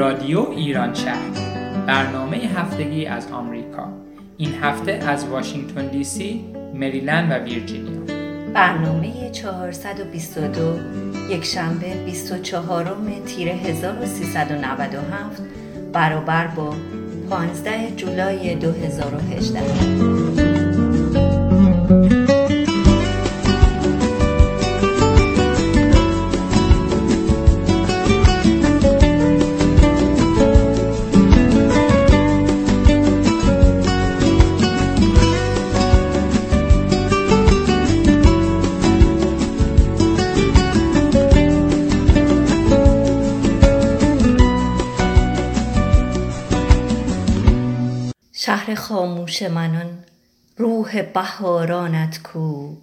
رادیو ایران شهر. برنامه هفتگی از آمریکا. این هفته از واشنگتن دی سی، مریلند و ویرجینیا. برنامه 422 یک شنبه 24 تیر 1397 برابر با 15 جولای 2018 خاموش منان روح بهارانت کو.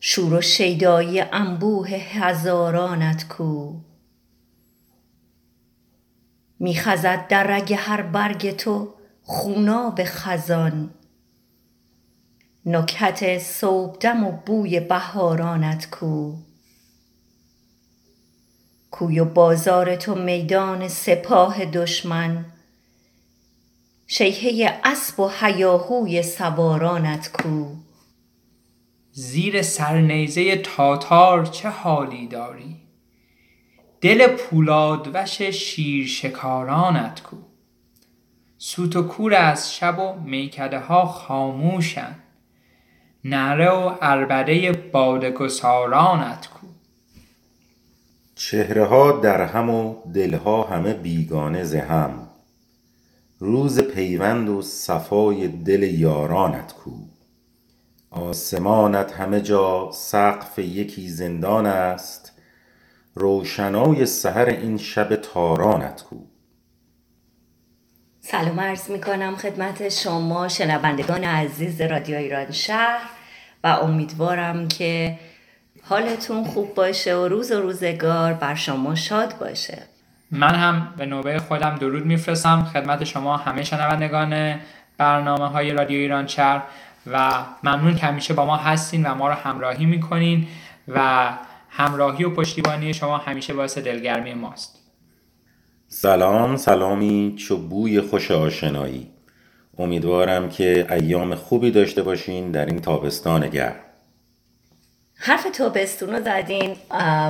شور و شیدایی انبوه هزارانت کو. می خزد در رگ هر برگ تو خوناب خزان. نکهت صبحدم و بوی بهارانت کو. کوی و بازار تو میدان سپاه دشمن. شیهه اسب و هیاهوی سوارانت کو. زیر سرنیزه تاتار چه حالی داری؟ دل پولادوش شیر شکارانت کو. سوت و کور از شب و میکده ها خاموشند نره و عربده بادگسارانت کو. چهره ها در هم و دلها همه بیگانه ز هم. روز پیوند و صفای دل یارانت کو. آسمانت همه جا سقف یکی زندان است روشنای سحر این شب تارانت کو. سلام عرض می کنم خدمت شما شنوندگان عزیز رادیو ایران شهر و امیدوارم که حالتون خوب باشه و روز و روزگار بر شما شاد باشه. من هم به نوبه خودم درود میفرستم. خدمت شما همه شنوندگان برنامه های رادیو ایران چر و ممنون که همیشه با ما هستین و ما رو همراهی می‌کنین و همراهی و پشتیبانی شما همیشه باعث دلگرمی ماست. سلام سلامی چو بوی خوش آشنایی. امیدوارم که ایام خوبی داشته باشین در این تابستان گرم. حرف تابستون رو زدین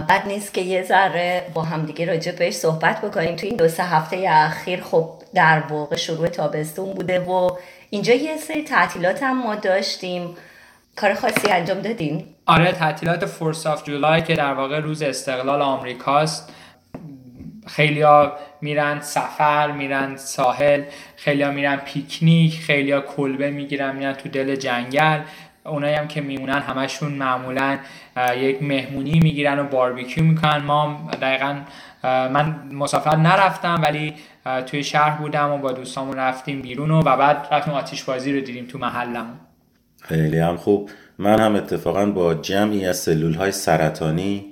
بد نیست که یه ذره با همدیگه راجع بهش صحبت بکنیم. تو این دو سه هفته اخیر خب در واقع شروع تابستون بوده و اینجا یه سری تعطیلات هم ما داشتیم. کار خاصی انجام دادین؟ آره تعطیلات فورس آف جولای که در واقع روز استقلال آمریکاست. خیلیا میرن سفر میرن ساحل خیلیا میرن پیکنیک خیلیا کلبه می‌گیرن میرن تو دل جنگل. اونایی هم که میمونن همشون معمولا یک مهمونی می‌گیرن و باربیکیو می‌کنن. ما دقیقا من مسافر نرفتم ولی توی شهر بودم و با دوستامون رفتیم بیرون و, بعد رفتیم آتیش بازی رو دیدیم تو محلمون. خیلی هم خوب. من هم اتفاقا با جمعی از سلول های سرطانی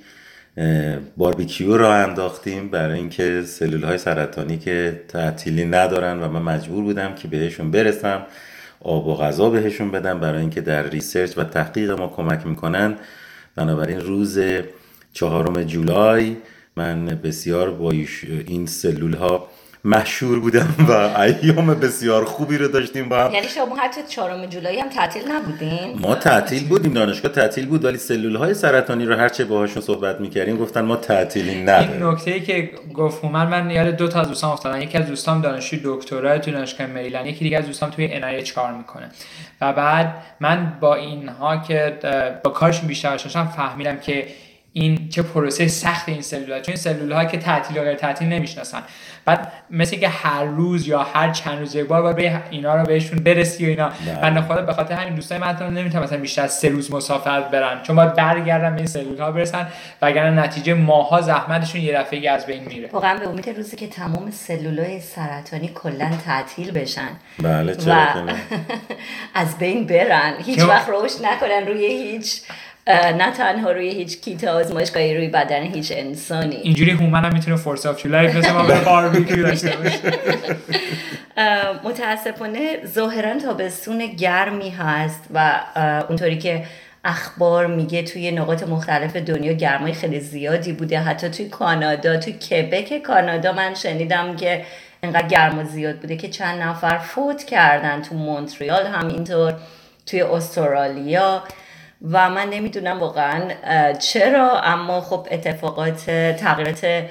باربیکیو را انداختیم برای اینکه سلول های سرطانی که تعطیلی ندارن و من مجبور بودم که بهشون برسم. آب و غذا بهشون بدم برای اینکه در research و تحقیق ما کمک می‌کنن. بنابراین روز چهارم جولای من بسیار با این سلول ها محشور بودم و ایام بسیار خوبی رو داشتیم با هم. یعنی شما حتی چهارم جولایی هم تعطیل نبودین؟ ما تعطیل بودیم دانشگاه تعطیل بود ولی سلول های سرطانی رو هرچه باهاشون صحبت می‌کردیم گفتن ما تعطیلی نداریم این نکته ای که گفت من من یاد دو تا از دوستان افتادن یکی از دوستام دانشجوی دکترا تو دانشگاه مریلند یکی دیگه از دوستام توی NIH کار می‌کنه. و بعد من با اینها که با کارشون بیشتر شدم فهمیدم که این چه پروسه سخت این سلول چون این سلول ها که تعطیل و غیر تعطیل نمی‌شناسن. بعد مثل که هر روز یا هر چند روز یک بار باید اینا رو بهشون برسی و اینا. بنده خدا به خاطر همین دوستای من نمی‌تونم مثلا بیشتر از سه روز مسافر برن چون باید برگردن به این سلول ها برسن وگرنه نتیجه ماها زحمتشون یه دفعه از بین میره. واقعا به امید روزی که تمام سلولای سرطانی کلا تعطیل بشن. بله چرا و از بین برن. هیچ وقت رشد نکنن روی هیچ نه تنها روی هیچ کیت آزمایشگاهی روی بدن هیچ انسانی. اینجوری هومن هم می‌تونه Fourth of July مثل ما به باربیکیو داشته باشه. متاسفانه ظاهرا تابستون گرمی هست و اونطوری که اخبار میگه توی نقاط مختلف دنیا گرمای خیلی زیادی بوده. حتی توی کانادا توی کبک کانادا من شنیدم که انقدر گرم و زیاد بوده که چند نفر فوت کردن تو مونتریال. همینطور توی استرالیا. و من نمی‌دونم واقعا چرا اما خب اتفاقات تغییرات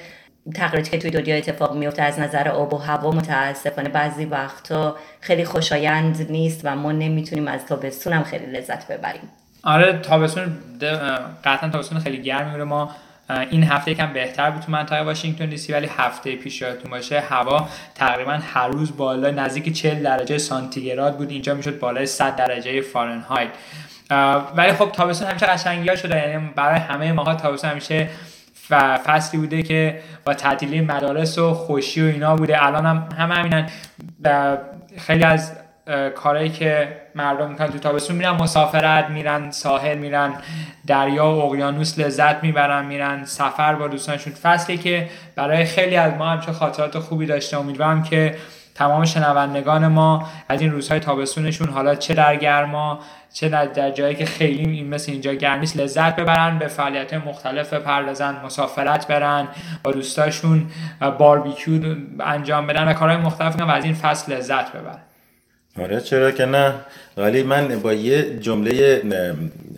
تغییراتی که توی دنیا اتفاق میفته از نظر آب و هوا متاسفانه بعضی وقتا خیلی خوشایند نیست و ما نمی‌تونیم از تابستون هم خیلی لذت ببریم. آره تابستون قطعا تابستون خیلی گرم میره ما این هفته یکم بهتر بود تو منطقه واشنگتن دی ولی هفته پیش یادتون باشه هوا تقریبا هر روز بالا نزدیک 40 درجه سانتیگراد بود. اینجا می‌شد بالای 100 درجه فارنهایت. ولی خب تابستون همیشه قشنگی ها شده یعنی برای همه ماها تابستون همیشه و فصلی بوده که با تعطیلی مدارس و خوشی و اینا بوده. الان هم همه همینن. خیلی از کارهایی که مردم می‌کنن تو تابستون میرن مسافرت میرن ساحل میرن دریا و اقیانوس لذت می‌برن میرن سفر با دوستانشون. فصلی که برای خیلی از ما همچه خاطرات خوبی داشته. امیدوارم که تمام شنوندگان ما از این روزهای تابستونشون حالا چه در گرما چه در جایی که خیلی این مثل اینجا گرمیست لذت ببرن به فعالیت مختلف بپردازن مسافرت برن با دوستاشون باربیکیو انجام بدن و کارهای مختلف و از این فصل لذت ببرن. آره چرا که نه؟ ولی من با یه جمله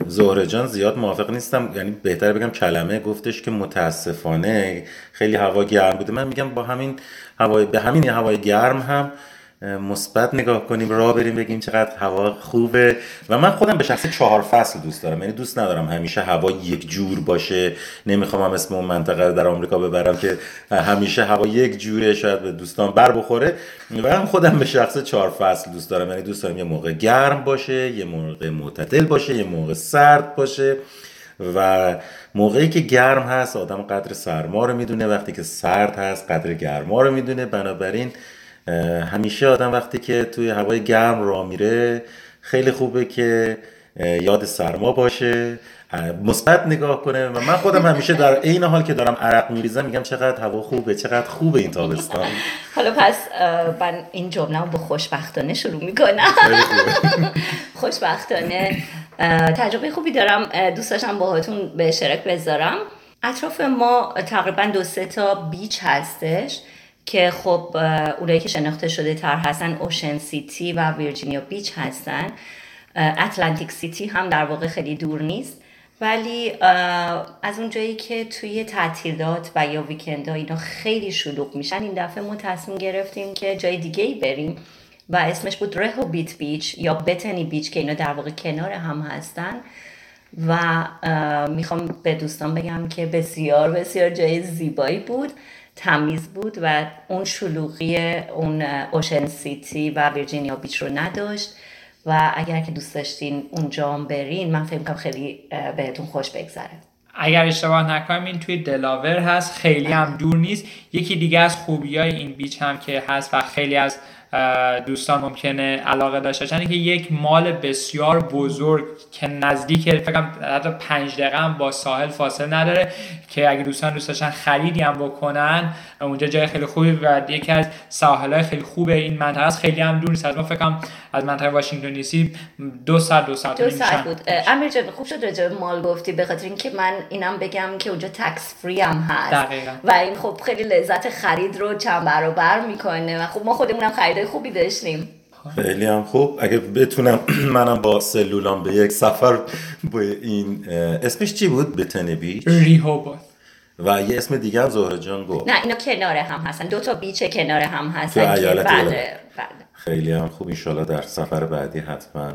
زهره جان زیاد موافق نیستم. یعنی بهتر بگم کلمه. گفتش که متاسفانه خیلی هوا گرم بوده. من میگم با همین هوای به همین هوای گرم هم مثبت نگاه کنیم راه بریم بگیم چقدر هوا خوبه. و من خودم به شخص چهار فصل دوست دارم. یعنی دوست ندارم همیشه هوا یک جور باشه. نمی‌خوام هم اسم اون منطقه رو در آمریکا ببرم که همیشه هوا یک جوره شاید به دوستان بر بخوره. و هم خودم به شخص چهار فصل دوست دارم. یعنی دوست دارم یه موقع گرم باشه یه موقع معتدل باشه یه موقع سرد باشه. و موقعی که گرم هست آدم قدر سرما رو می‌دونه. وقتی که سرد هست قدر گرما رو می‌دونه. بنابراین همیشه آدم وقتی که توی هوای گرم را میره خیلی خوبه که یاد سرما باشه. مثبت نگاه کنه. و من خودم همیشه در عین حال که دارم عرق میریزم میگم چقدر هوا خوبه چقدر خوبه این تابستان. حالا پس من این جمله رو با خوشبختانه شروع می‌کنم. خوشبختانه. تجربه خوبی دارم. دوست داشتم باهاتون به شرک بذارم. اطراف ما تقریبا دو سه تا بیچ هستش. که خب اونایی که شناخته شده تر هستن اوشن سیتی و ویرجینیا بیچ هستن. اتلانتیک سیتی هم در واقع خیلی دور نیست. ولی از اونجایی که توی تعطیلات و یا ویکندها اینا خیلی شلوغ میشن این دفعه ما تصمیم گرفتیم که جای دیگه ای بریم و اسمش بود رهو بیت بیچ یا بتنی بیچ که اینا در واقع کنار هم هستن. و می‌خوام به دوستان بگم که بسیار بسیار جای زیبایی بود. تمیز بود و اون شلوغی اون اوشن سیتی و ویرجینیا بیچ رو نداشت. و اگر که دوست داشتین اونجا هم برین من فکر کنم خیلی بهتون خوش بگذره. اگر اشتباه نکنم این توی دلاور هست. خیلی هم دور نیست. یکی دیگه از خوبی های این بیچ هم که هست و خیلی از دوستان ممکنه علاقه داشته باشن. که یک مال بسیار بزرگ که نزدیک فکرم حتی پنج دقیقه هم با ساحل فاصله نداره که اگه دوستان دوست داشتن خریدی هم بکنن. اونجا جای خیلی خوبی و یکی از ساحل های خیلی خوبه این منطقه است. خیلی هم دور نیست. از ما فکرم از منطقه واشنگتن دی سی دو ساعت دو ساعت دو ساعت بود. امیر جان خوب شد راجع مال گفتی. به خاطر اینکه من اینم بگم که اونجا تکس فری هم هست. دقیقا. و این خب خیلی لذت خرید رو چند برابر می‌کنه. و خب ما خودمون هم خوبی داشتیم. خیلی هم خوب. اگه بتونم منم با سلولام به یک سفر با این اسمش چی بود؟ بتنی بیچ؟ ریهوبوت و یه اسم دیگه هم زهره جان گفت. نه اینا کنار هم هستن. دو تا بیچ کنار هم هستن که بله. بله خیلی هم خوب. انشالله در سفر بعدی حتما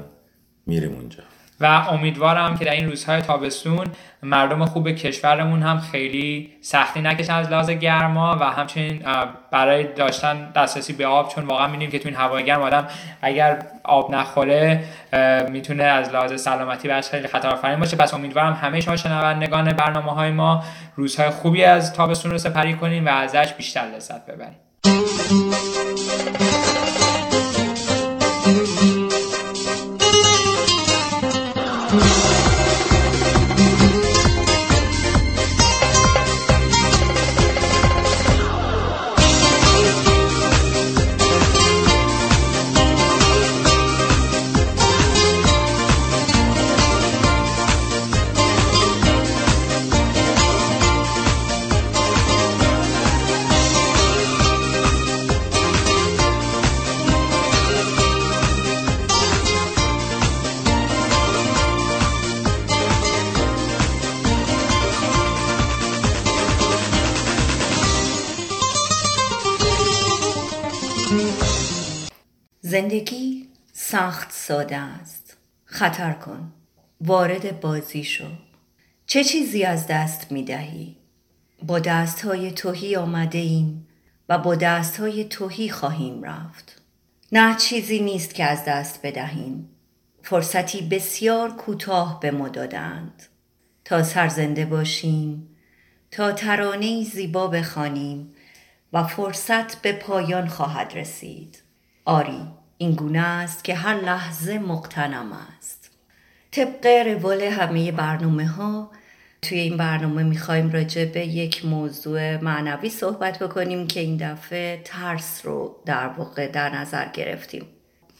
میریم اونجا. و امیدوارم که در این روزهای تابستون مردم خوب کشورمون هم خیلی سختی نکشن از لحاظ گرما و همچنین برای داشتن دسترسی به آب چون واقعا می‌دونیم که تو این هوای گرم آدم اگر آب نخوره می‌تونه از لحاظ سلامتی براش خیلی خطرآفرین باشه. پس امیدوارم همه شما شنوندگان برنامه های ما روزهای خوبی از تابستون رو سپری کنیم و ازش بیشتر لذت ببریم سخت ساده است. خطر کن. وارد بازی شو. چه چیزی از دست می دهی؟ با دست های توهی آمده ایم و با دست های توهی خواهیم رفت. نه چیزی نیست که از دست بدهیم. فرصتی بسیار کوتاه به ما دادند تا سرزنده باشیم تا ترانه زیبا بخوانیم و فرصت به پایان خواهد رسید. آری این گونه است که هر لحظه مقتنم است. طبق روال همه برنامه ها توی این برنامه می‌خوایم راجع به یک موضوع معنوی صحبت بکنیم که این دفعه ترس رو در واقع در نظر گرفتیم.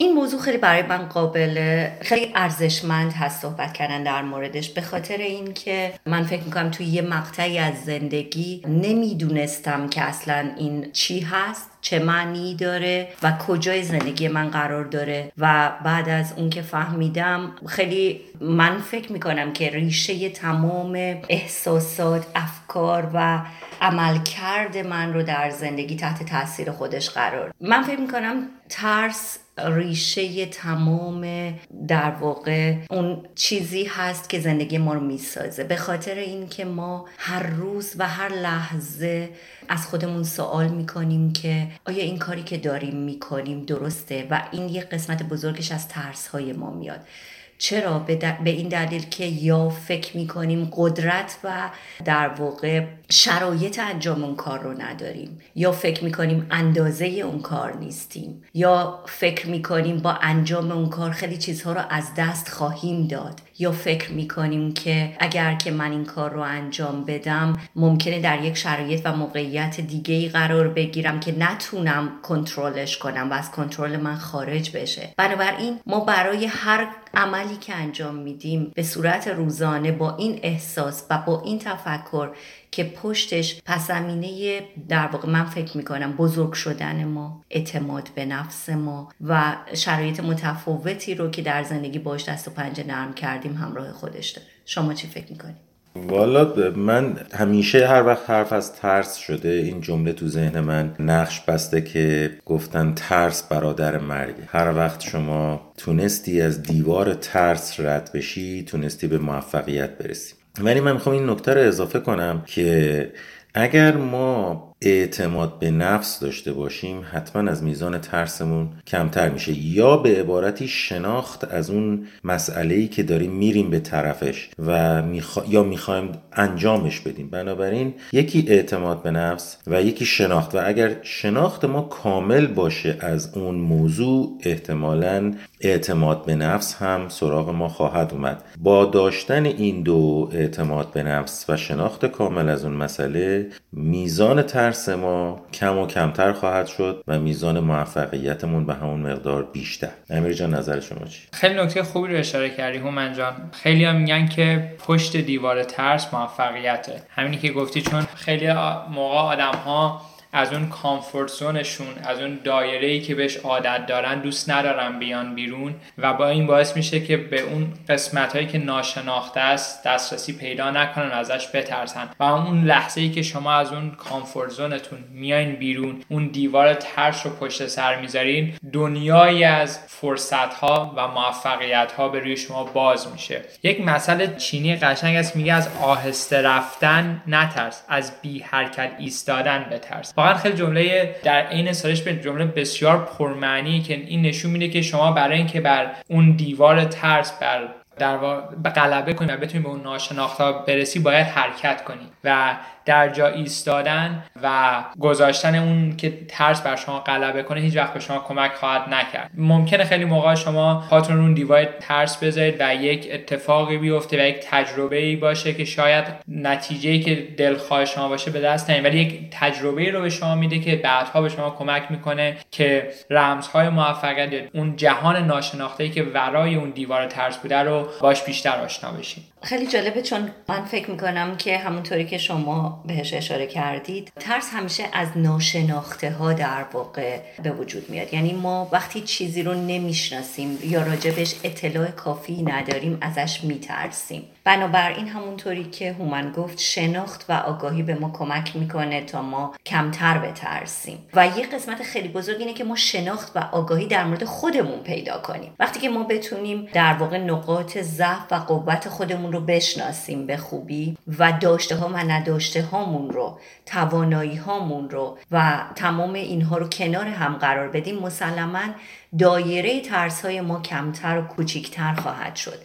این موضوع خیلی برای من قابل خیلی ارزشمند هست صحبت کردن در موردش به خاطر اینکه من فکر می‌کنم توی یه مقطعی از زندگی نمی‌دونستم که اصلا این چی هست. چه معنی داره و کجای زندگی من قرار داره. و بعد از اون که فهمیدم خیلی من فکر می‌کنم که ریشه تمام احساسات افکار و عملکرد من رو در زندگی تحت تاثیر خودش قرار. من فکر می‌کنم ترس ریشه تمام در واقع اون چیزی هست که زندگی ما رو می‌سازه. به خاطر اینکه ما هر روز و هر لحظه از خودمون سوال می‌کنیم که آیا این کاری که داریم می‌کنیم درسته؟ و این یه قسمت بزرگش از ترس های ما میاد. چرا؟ به, این دلیل که یا فکر می‌کنیم قدرت و در واقع شرایط انجام اون کار رو نداریم یا فکر می‌کنیم اندازه اون کار نیستیم یا فکر می‌کنیم با انجام اون کار خیلی چیزها رو از دست خواهیم داد. یا فکر می‌کنیم که اگر که من این کار رو انجام بدم ممکنه در یک شرایط و موقعیت دیگه ای قرار بگیرم که نتونم کنترلش کنم و از کنترل من خارج بشه. بنابراین ما برای هر عملی که انجام میدیم به صورت روزانه با این احساس و با این تفکر که پشتش پسمینه در واقع من فکر می‌کنم بزرگ شدن ما اعتماد به نفس ما و شرایط متفاوتی رو که در زندگی باش دست و پنجه نرم کردیم همراه خودش داره. شما چی فکر می‌کنید؟ والا من همیشه هر وقت حرف از ترس شده این جمله تو ذهن من نقش بسته که گفتن ترس برادر مرگ. هر وقت شما تونستی از دیوار ترس رد بشی تونستی به موفقیت برسی. ولی من می‌خوام این نکته رو اضافه کنم که اگر ما اعتماد به نفس داشته باشیم حتما از میزان ترسمون کمتر میشه. یا به عبارتی شناخت از اون مسئله ای که داریم میریم به طرفش و یا می‌خوایم انجامش بدیم. بنابراین یکی اعتماد به نفس و یکی شناخت. و اگر شناخت ما کامل باشه از اون موضوع احتمالا اعتماد به نفس هم سراغ ما خواهد اومد. با داشتن این دو اعتماد به نفس و شناخت کامل از اون مسئله میزان ترس ترس ما کم و کمتر خواهد شد و میزان موفقیتمون به همون مقدار بیشتر. امیر جان نظر شما چی؟ خیلی نکته خوبی رو اشاره کردی هومن جان. خیلی هم میگن که پشت دیوار ترس موفقیته. همینی که گفتی چون خیلی موقع آدم ها از اون کامفورت زونشون از اون دایره ای که بهش عادت دارن دوست ندارن بیان بیرون و با این باعث میشه که به اون قسمت هایی که ناشناخته است دسترسی پیدا نکنن ازش بترسن. و اون لحظه ای که شما از اون کامفورت زونتون میاین بیرون اون دیوار ترس رو پشت سر می‌ذارین دنیایی از فرصت ها و موفقیت ها به روی شما باز میشه. یک مسئله چینی قشنگ است میگه از آهسته رفتن نترس از بی حرکت ایستادن بترس. خیلی جمله در عین به جمله بسیار پرمعنی که این نشون میده که شما برای اینکه بر اون دیوار ترس بر در به غلبه کنی و بتونی به اون ناشناختا برسی باید حرکت کنی و در جا ایستادن و گذاشتن اون که ترس بر شما غلبه کنه هیچ وقت به شما کمک خواهد نکرد. ممکنه خیلی موقع شما پاتون رو دیوار ترس بذارید و یک اتفاقی بیفته و یک تجربه ای باشه که شاید نتیجه که دلخواه شما باشه به دست نیارید ولی یک تجربه رو به شما میده که بعدها به شما کمک می‌کنه که رمزهای موفقیت اون جهان ناشناخته که ورای اون دیوار ترس بوده رو باش بیشتر آشنا بشید خیلی جالبه چون من فکر می‌کنم که همونطوری که شما بهش اشاره کردید ترس همیشه از ناشناخته ها در واقع به وجود میاد. یعنی ما وقتی چیزی رو نمی‌شناسیم یا راجبش اطلاع کافی نداریم ازش میترسیم. بنابراین همونطوری که هومن گفت شناخت و آگاهی به ما کمک می‌کنه تا ما کمتر بترسیم. و یه قسمت خیلی بزرگ اینه که ما شناخت و آگاهی در مورد خودمون پیدا کنیم. وقتی که ما بتونیم در واقع نقاط ضعف و قوت خودمون رو بشناسیم به خوبی و داشته ها و نداشته هامون رو توانایی هامون رو و تمام اینها رو کنار هم قرار بدیم مسلما دایره ترس های ما کمتر و کوچیکتر خواهد شد.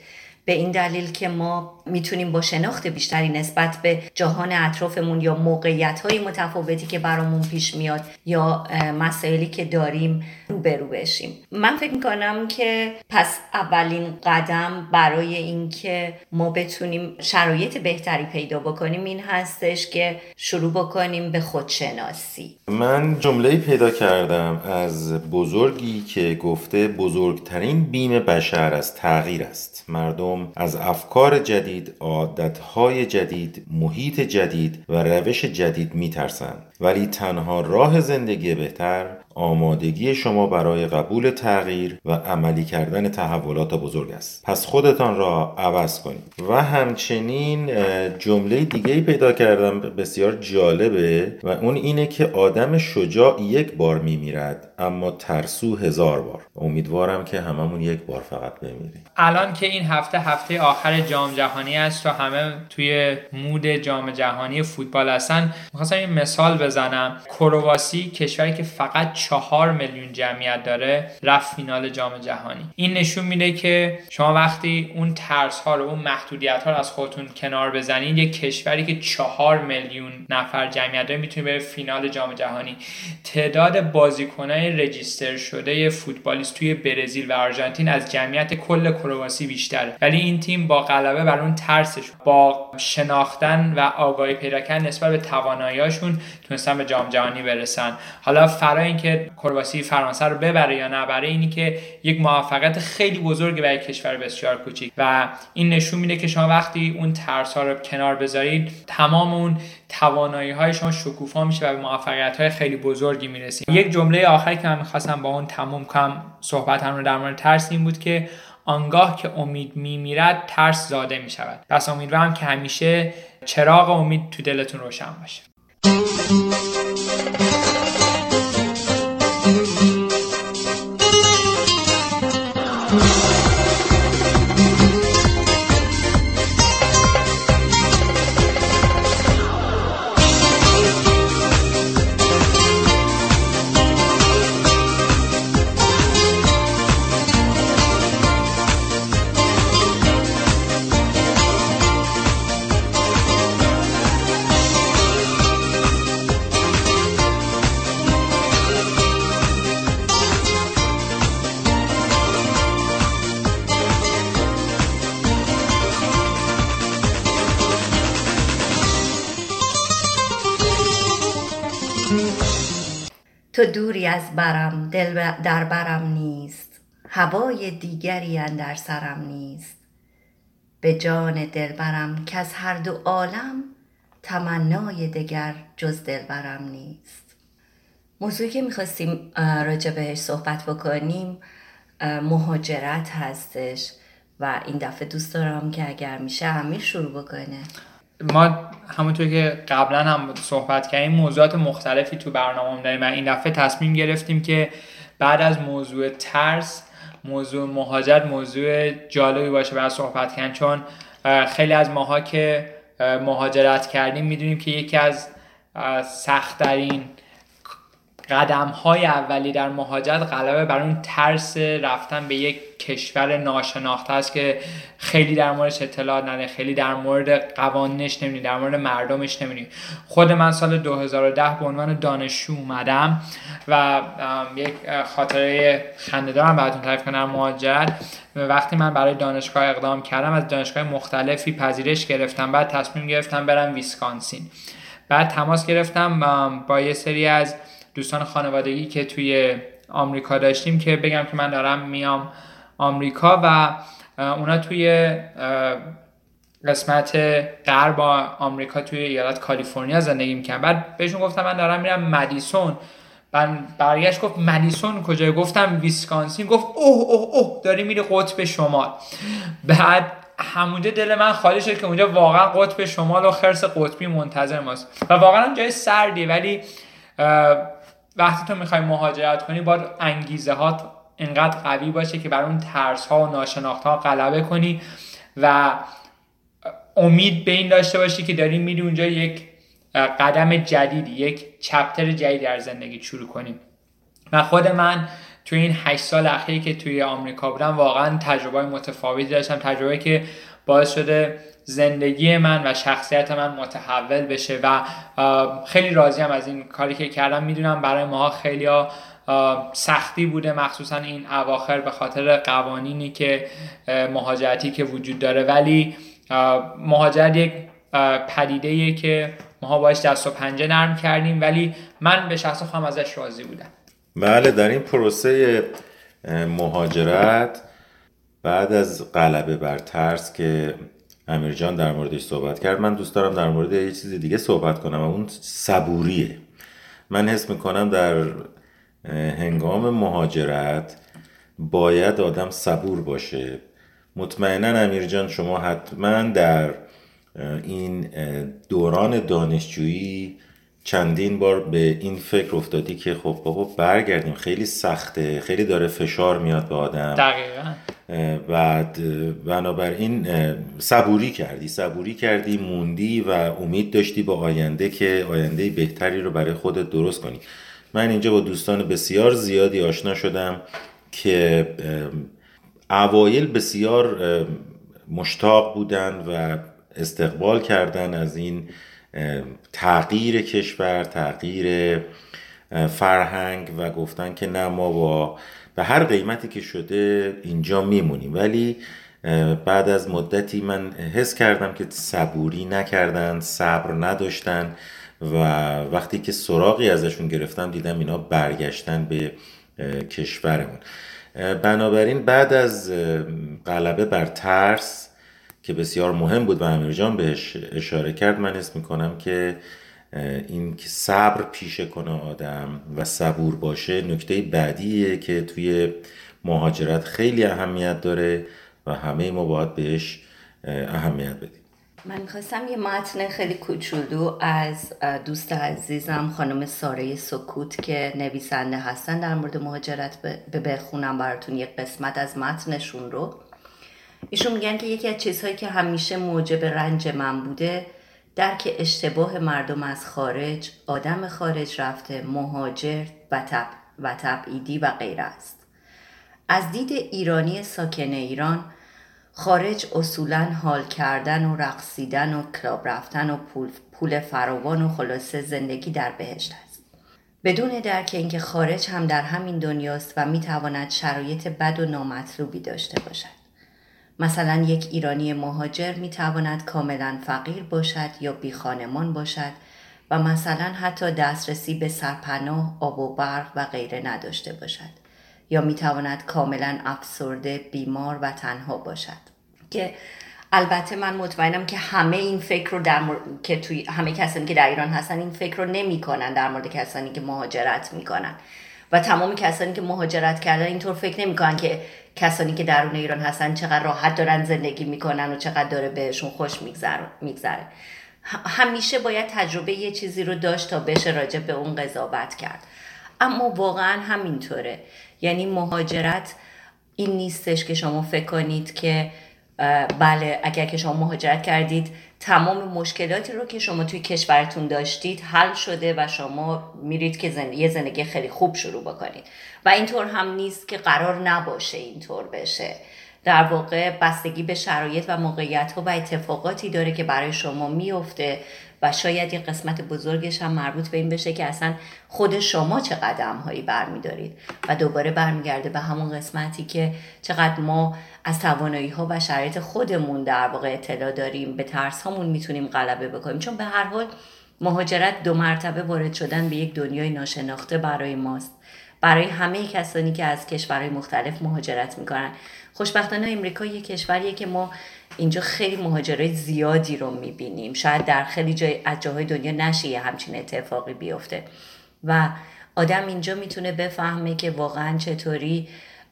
به این دلیل که ما می‌تونیم با شناخت بیشتری نسبت به جهان اطرافمون یا موقعیت های متفاوتی که برامون پیش میاد یا مسائلی که داریم روبرو بشیم. من فکر می‌کنم که پس اولین قدم برای اینکه ما بتونیم شرایط بهتری پیدا بکنیم این هستش که شروع بکنیم به خودشناسی. من جمله پیدا کردم از بزرگی که گفته بزرگترین بیم بشر از تغییر است. مردم از افکار جدید عادتهای جدید محیط جدید و روش جدید میترسند. ولی تنها راه زندگی بهتر آمادگی شما برای قبول تغییر و عملی کردن تحولات بزرگ است. پس خودتان را عوض کنید. و همچنین جمله دیگه پیدا کردم بسیار جالبه و اون اینه که آدم شجاع یک بار میمیرد اما ترسو هزار بار. امیدوارم که هممون یک بار فقط بمیریم. الان که این هفته هفته آخر جام جهانی است و همه توی مود جام جهانی فوتبال هستن می‌خواستم این مثال بزنم. کرواسی کشوری که فقط چهار میلیون جمعیت داره رفت فینال جام جهانی. این نشون میده که شما وقتی اون ترس ها رو اون محدودیت ها رو از خودتون کنار بزنید یک کشوری که چهار میلیون نفر جمعیت داره می‌تونه بره فینال جام جهانی. تعداد بازیکنای رجیستر شده فوتبالیست توی برزیل و آرژانتین از جمعیت کل کرواسی بیشتره. ولی این تیم با غلبه بر اون ترسش با شناختن و آگاهی پیدا کردن نسبت به تواناییاشون تونستن به جام جهانی برسن. حالا فرای اینکه کرواسی فرانسه رو ببره یا نبره اینی که یک موفقیت خیلی بزرگی برای کشور بسیار کوچیک. و این نشون میده که شما وقتی اون ترس ها رو کنار بذارید تمام اون توانایی های شما شکوفا میشه و به موفقیت های خیلی بزرگی می‌رسید. یک جمله آخری که من می‌خواستم با اون تموم کنم صحبت هم رو در مورد ترس این بود که آنگاه که امید میمیرد ترس زاده می‌شود. پس امیدوارم که همیشه چراغ امید تو دلتون روشن باشه. در برم نیست هوای دیگری در سرم نیست. به جان دلبرم که از هر دو عالم تمنای دگر جز دلبرم نیست. موضوعی که می‌خواستیم راجع بهش صحبت بکنیم مهاجرت هستش و این دفعه دوست دارم که اگر میشه امیر شروع بکنه. ما همونطور که قبلا هم صحبت کردیم موضوعات مختلفی تو برنامه داریم و این دفعه تصمیم گرفتیم که بعد از موضوع ترس موضوع مهاجرت موضوع جالبی باشه برای صحبت کردن چون خیلی از ماها که مهاجرت کردیم می‌دونیم که یکی از سختترین قدم های اولی در مهاجرت غلبه بر اون ترس رفتن به یک کشور ناشناخته است که خیلی در موردش اطلاع نده خیلی در مورد قوانینش نمی‌دونی در مورد مردمش نمی‌دونی خود من سال 2010 به عنوان دانشجو اومدم و یک خاطره خنده‌دارم براتون تعریف کنم مهاجرت. وقتی من برای دانشگاه اقدام کردم از دانشگاه مختلفی پذیرش گرفتم بعد تصمیم گرفتم برم ویسکانسین. بعد تماس گرفتم با یه سری از دوستان خانوادگی که توی آمریکا داشتیم که بگم که من دارم میام آمریکا و اونا توی قسمت غرب آمریکا توی ایالت کالیفرنیا زندگی می‌کنم بعد بهشون گفتم من دارم میرم مدیسون. من برگشت گفت مدیسون کجای گفتم ویسکانسین. گفت اوه اوه اوه داری میری قطب شمال. بعد همونجا دل من خالی شد که اونجا واقعا قطب شمال و خرس قطبی منتظر ماست. و واقعا جای سردی ولی وقتی تو می‌خوای مهاجرت کنی باید انگیزه هات انقدر قوی باشه که بر اون ترس ها و ناشناخت ها غلبه کنی و امید به این داشته باشی که داری میری اونجا یک قدم جدیدی یک چپتر جدیدی در زندگی شروع کنیم و خود من توی این هشت سال اخیری که توی آمریکا بودم واقعا تجربه متفاوتی داشتم. تجربه که باعث شده زندگی من و شخصیت من متحول بشه و خیلی راضیم از این کاری که کردم. می‌دونم برای ماها خیلی سختی بوده مخصوصا این اواخر به خاطر قوانینی که مهاجرتی که وجود داره. ولی مهاجرت یک پدیده که ماها باش دست و پنجه نرم کردیم. ولی من به شخص خواهم ازش راضی بودم. بله در این پروسه مهاجرت بعد از غلبه بر ترس که امیر جان در موردش صحبت کرد. من دوست دارم در مورد یه چیز دیگه صحبت کنم اون صبوریه. من حس می‌کنم در هنگام مهاجرت باید آدم صبور باشه. مطمئنا امیر جان شما حتما در این دوران دانشجویی چندین بار به این فکر افتادی که خب بابا برگردیم. خیلی سخته خیلی داره فشار میاد به آدم. دقیقا. بعد بنابراین صبوری کردی. صبوری کردی موندی و امید داشتی با آینده که آینده بهتری رو برای خودت درست کنی. من اینجا با دوستان بسیار زیادی آشنا شدم که اوایل بسیار مشتاق بودن و استقبال کردن از این تغییر کشور تغییر فرهنگ و گفتن که نه ما با به هر قیمتی که شده اینجا میمونیم. ولی بعد از مدتی من حس کردم که صبوری نکردن صبر نداشتن و وقتی که سراغی ازشون گرفتم دیدم اینا برگشتن به کشورمون. بنابراین بعد از غلبه بر ترس که بسیار مهم بود و امیر جان بهش اشاره کرد من اسم می‌کنم که این که صبر پیشه کنه آدم و صبور باشه نکته بعدیه که توی مهاجرت خیلی اهمیت داره و همه ما باید بهش اهمیت بدیم. من می‌خواستم یه متن خیلی کوچولو از دوست عزیزم خانم ساره سکوت که نویسنده هستن در مورد مهاجرت به بخونم براتون یک قسمت از متنشون رو. ایشون میگن که یکی از چیزهایی که همیشه موجب رنج من بوده درک اشتباه مردم از خارج آدم خارج رفته مهاجر و, تب و تبعیدی و غیره است. از دید ایرانی ساکن ایران خارج اصولا حال کردن و رقصیدن و کلاب رفتن و پول, پول فراوان و خلاصه زندگی در بهشت است. بدون درک اینکه خارج هم در همین دنیاست و می‌تواند شرایط بد و نامطلوبی داشته باشد. مثلا یک ایرانی مهاجر می تواند کاملا فقیر باشد یا بی خانمان باشد و مثلا حتی دسترسی به سرپناه، آب و برق و غیره نداشته باشد یا می تواند کاملا افسرده، بیمار و تنها باشد. که البته من مطمئنم که همه این فکر رو در مورد... که توی همه کسانی که در ایران هستن این فکر رو نمی‌کنن در مورد کسانی که مهاجرت می‌کنن. و تمام کسانی که مهاجرت کردن اینطور فکر نمی‌کنن که کسانی که درون ایران هستن چقدر راحت دارن زندگی می‌کنن و چقدر داره بهشون خوش میگذره همیشه باید تجربه یه چیزی رو داشت تا بشه راجع به اون قضاوت کرد. اما واقعا همینطوره. یعنی مهاجرت این نیستش که شما فکر کنید که بله اگر که شما مهاجرت کردید تمام مشکلاتی رو که شما توی کشورتون داشتید حل شده و شما میرید که زندگی یه زندگی خیلی خوب شروع بکنید. و اینطور هم نیست که قرار نباشه اینطور بشه. در واقع بستگی به شرایط و موقعیت ها و اتفاقاتی داره که برای شما میفته و شاید یه قسمت بزرگش هم مربوط به این بشه که اصلا خود شما چه قدم هایی برمیدارید و دوباره برمیگرده به همون قسمتی که چقدر ما از توانایی ها و شرایط خودمون در واقع اطلاع داریم به ترس هامون می‌تونیم غلبه بکنیم. چون به هر حال مهاجرت دو مرتبه وارد شدن به یک دنیای ناشناخته برای ماست. برای همه کسانی که از کشورهای مختلف مهاجرت می‌کنن. خوشبختانه امریکا یک کشوریه که ما اینجا خیلی مهاجرای زیادی رو می‌بینیم. شاید در خیلی جای از جاهای دنیا نشه یه همچین اتفاقی بیفته. و آدم اینجا می‌تونه بفهمه که واقعا چطوری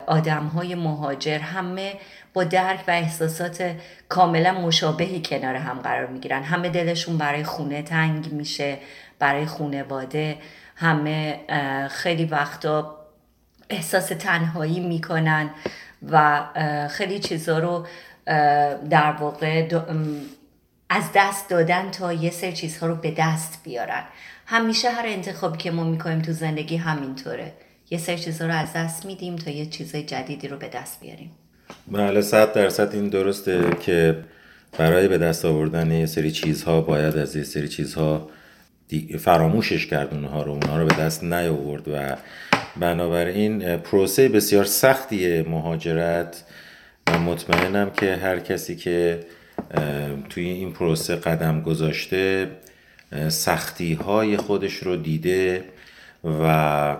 آدم های مهاجر همه با درک و احساسات کاملا مشابهی کنار هم قرار می‌گیرن. همه دلشون برای خونه تنگ میشه برای خونواده. همه خیلی وقتا احساس تنهایی می‌کنن و خیلی چیزا رو در واقع از دست دادن تا یه سر چیزها رو به دست بیارن. همیشه هر انتخابی که ما می‌کنیم تو زندگی همینطوره. یه سر چیزها رو از دست میدیم تا یه چیزای جدیدی رو به دست بیاریم. بله صد درصد این درسته که برای به دست آوردن یه سری چیزها باید از یه سری چیزها فراموشش کرد اونها رو اونها رو به دست نیاورد و بنابراین پروسه بسیار سختی مهاجرت. و مطمئنم که هر کسی که توی این پروسه قدم گذاشته سختی های خودش رو دیده و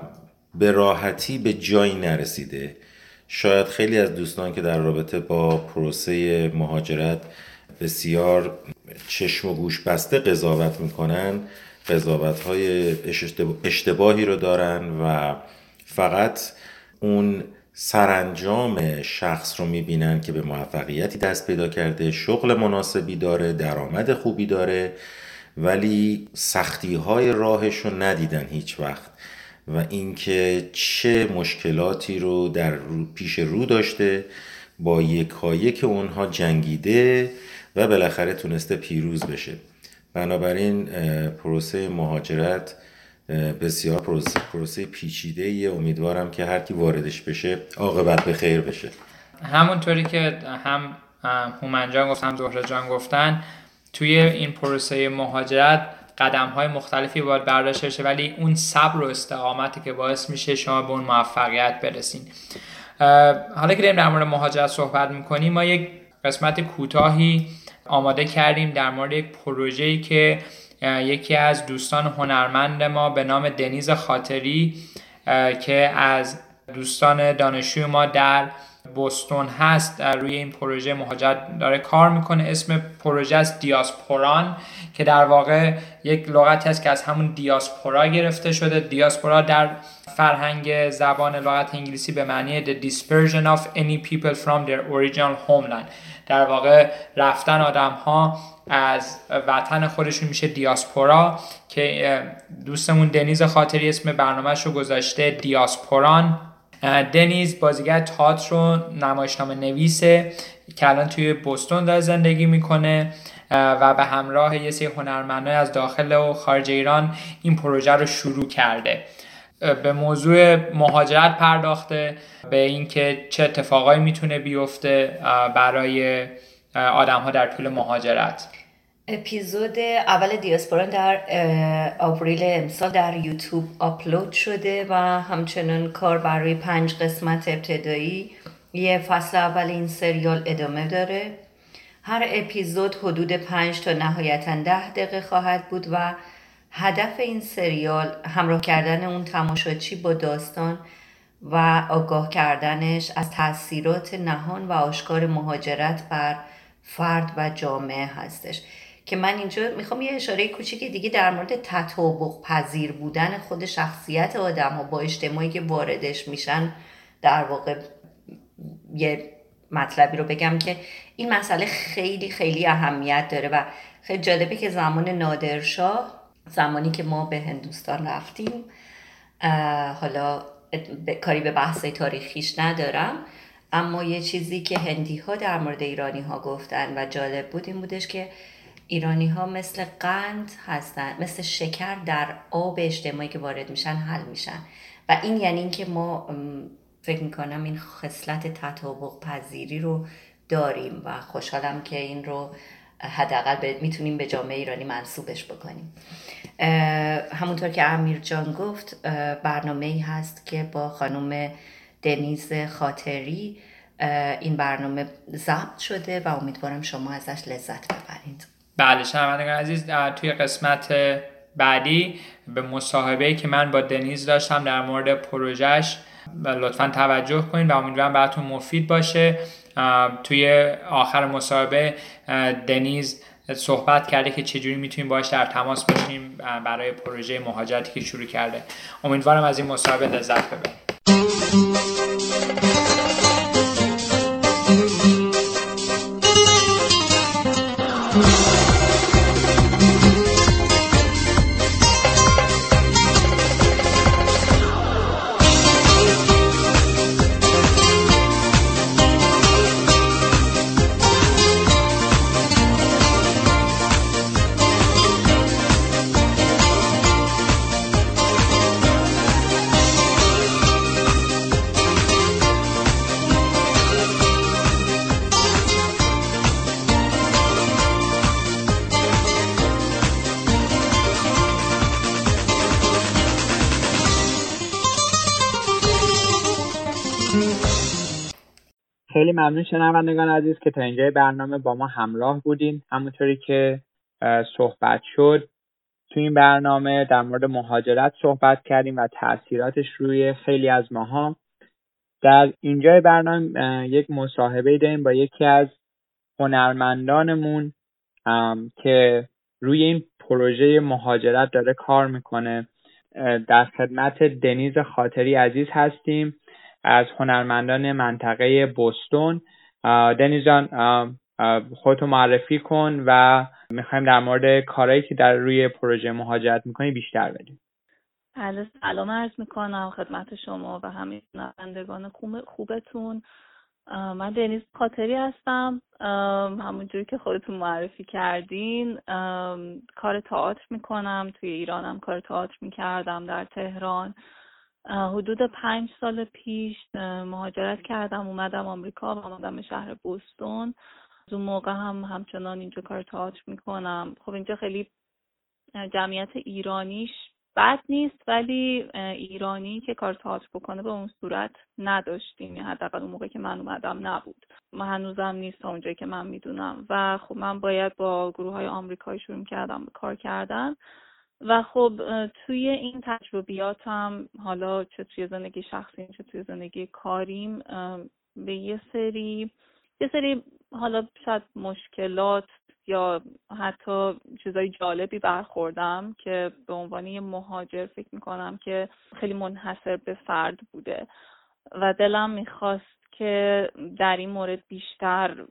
به راحتی به جایی نرسیده. شاید خیلی از دوستان که در رابطه با پروسه مهاجرت بسیار چشم و گوش بسته قضاوت می‌کنن قضاوت های اشتباهی رو دارن و فقط اون سرانجام شخص رو می‌بینن که به موفقیتی دست پیدا کرده شغل مناسبی داره درآمد خوبی داره ولی سختی های راهش رو ندیدن هیچ وقت. و اینکه چه مشکلاتی رو در پیش رو داشته با یکایک اونها جنگیده و بالاخره تونسته پیروز بشه. بنابراین پروسه مهاجرت بسیار پروسه, پروسه پیچیده ایه امیدوارم که هر کی واردش بشه عاقبت به خیر بشه. همونطوری که هم هومن جان گفت هم زهره جان گفتن توی این پروسه مهاجرت قدم های مختلفی باید برداشته بشه ولی اون صبر و استقامتی که باعث میشه شما به اون موفقیت برسین. حالا که داریم در مورد مهاجرت صحبت می‌کنیم ما یک قسمت کوتاهی آماده کردیم در مورد یک پروژه‌ای که یکی از دوستان هنرمند ما به نام دنیز خاطری که از دوستان دانشجوی ما در بوستون هست روی این پروژه مهاجرت داره کار می‌کنه. اسم پروژه است دیاسپوران که در واقع یک لغتی است که از همون دیاسپورا گرفته شده. دیاسپورا در فرهنگ زبان لغت انگلیسی به معنی the dispersion of any people from their original homeland. در واقع رفتن آدم ها از وطن خودشون میشه دیاسپورا که دوستمون دنیز خاطری اسم برنامهش رو گذاشته دیاسپوران. دنیز بازیگر تئاتر رو نمایشنامه نویسه که الان توی بوستون داره زندگی می‌کنه و به همراه یه سری هنرمندای از داخل و خارج ایران این پروژه رو شروع کرده. به موضوع مهاجرت پرداخته به اینکه چه اتفاقایی می‌تونه بیفته برای آدم ها در طول مهاجرت. اپیزود اول دیاسپورا در آوریل امسال در یوتیوب آپلود شده و همچنان کار برای پنج قسمت ابتدایی. یه فصل اول این سریال ادامه داره. هر اپیزود حدود پنج تا نهایتا ده دقیقه خواهد بود و هدف این سریال همراه کردن اون تماشاچی با داستان و آگاه کردنش از تاثیرات نهان و آشکار مهاجرت بر فرد و جامعه هستش. که من اینجا می‌خوام یه اشاره کوچیک دیگه در مورد تطابق پذیر بودن خود شخصیت آدم ها با اجتماعی که واردش میشن در واقع یه مطلبی رو بگم که این مسئله خیلی خیلی اهمیت داره و خیلی جالبه که زمان نادرشاه زمانی که ما به هندوستان رفتیم حالا کاری به بحث تاریخیش ندارم اما یه چیزی که هندی ها در مورد ایرانی ها گفتن و جالب بود این بودش که ایرانی ها مثل قند هستن مثل شکر در آب اجتماعی که وارد میشن حل میشن. و این یعنی اینکه ما فکر می‌کنم این خصلت تطابق پذیری رو داریم و خوشحالم که این رو حداقل می‌تونیم به جامعه ایرانی منصوبش بکنیم. همونطور که امیر جان گفت برنامه ای هست که با خانم دنیز خاطری این برنامه ضبط شده و امیدوارم شما ازش لذت ببرید. بله شنوندگان عزیز توی قسمت بعدی به مصاحبه که من با دنیز داشتم در مورد پروژهش لطفا توجه کنید و امیدوارم براتون مفید باشه. توی آخر مصاحبه دنیز صحبت کرده که چجوری می‌تونیم باش در تماس باشیم برای پروژه مهاجرتی که شروع کرده. امیدوارم از این مصاحبه لذت ببرید. ممنون شنوندگان عزیز که تا اینجای برنامه با ما همراه بودین. همونطوری که صحبت شد تو این برنامه در مورد مهاجرت صحبت کردیم و تاثیراتش روی خیلی از ماها. در اینجای برنامه یک مصاحبه داریم با یکی از هنرمندانمون که روی این پروژه مهاجرت داره کار می‌کنه. در خدمت دنیز خاطری عزیز هستیم. از هنرمندان منطقه بوستون دنیز جان خودتو معرفی کن و می‌خوایم در مورد کارهایی که در روی پروژه مهاجرت می‌کنی بیشتر بدیم. بله سلام عرض می‌کنم خدمت شما و همه نوندگان خوبتون. من دنیز خاطری هستم. همونجوری که خودتون معرفی کردین کار تئاتر می‌کنم. توی ایرانم کار تئاتر می‌کردم در تهران. حدود پنج سال پیش مهاجرت کردم اومدم آمریکا و اومدم شهر بوستون. از اون موقع هم همچنان اینجا کار تئاتر می‌کنم. خب اینجا خیلی جمعیت ایرانیش بد نیست ولی ایرانی که کار تئاتر بکنه به اون صورت نداشتیم. یعنی حداقل اون موقع که من اومدم نبود. ما هنوزم نیست تا اونجایی که من می‌دونم. و خب من باید با گروه های آمریکایی شروع کردم به کار کردن. و خب توی این تجربیاتم حالا چه توی زندگی شخصی چه توی زندگی کاریم به یه سری یه سری حالا شاید مشکلات یا حتی چیزای جالبی برخوردم که به عنوان یه مهاجر فکر می‌کنم که خیلی منحصر به فرد بوده. و دلم می‌خواست که در این مورد بیشتر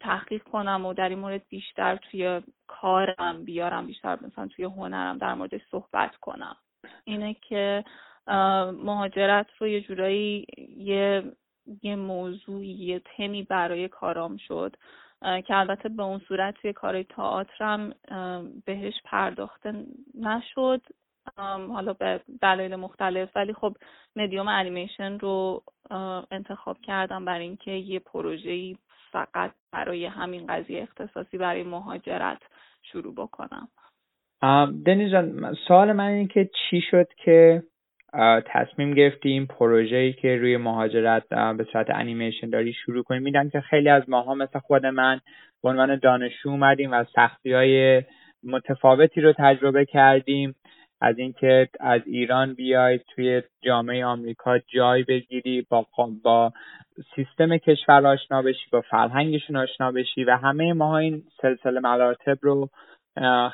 تحقیق کنم و در این مورد بیشتر توی کارم بیارم بیشتر مثلا توی هنرم در مورد صحبت کنم. اینه که مهاجرت رو یه جورایی یه یه موضوع یه تمی برای کارام شد که البته به اون صورت توی کار تئاترم بهش پرداخته نشد حالا به دلایل مختلف. ولی خب مدیوم انیمیشن رو انتخاب کردم برای اینکه یه پروژه‌ای فقط برای همین قضیه اختصاصی برای مهاجرت شروع بکنم. دنیز جان سوال من اینه که چی شد که تصمیم گرفتیم پروژه‌ای که روی مهاجرت به صورت انیمیشن داری شروع کنیم؟ میدم که خیلی از ماها مثل خود من به عنوان دانشجو اومدیم و سختی های متفاوتی رو تجربه کردیم. از اینکه از ایران بیای توی جامعه آمریکا جای بگیری با با سیستم کشور آشنا بشی با فرهنگشون آشنا بشی و همه ما این سلسله مراتب رو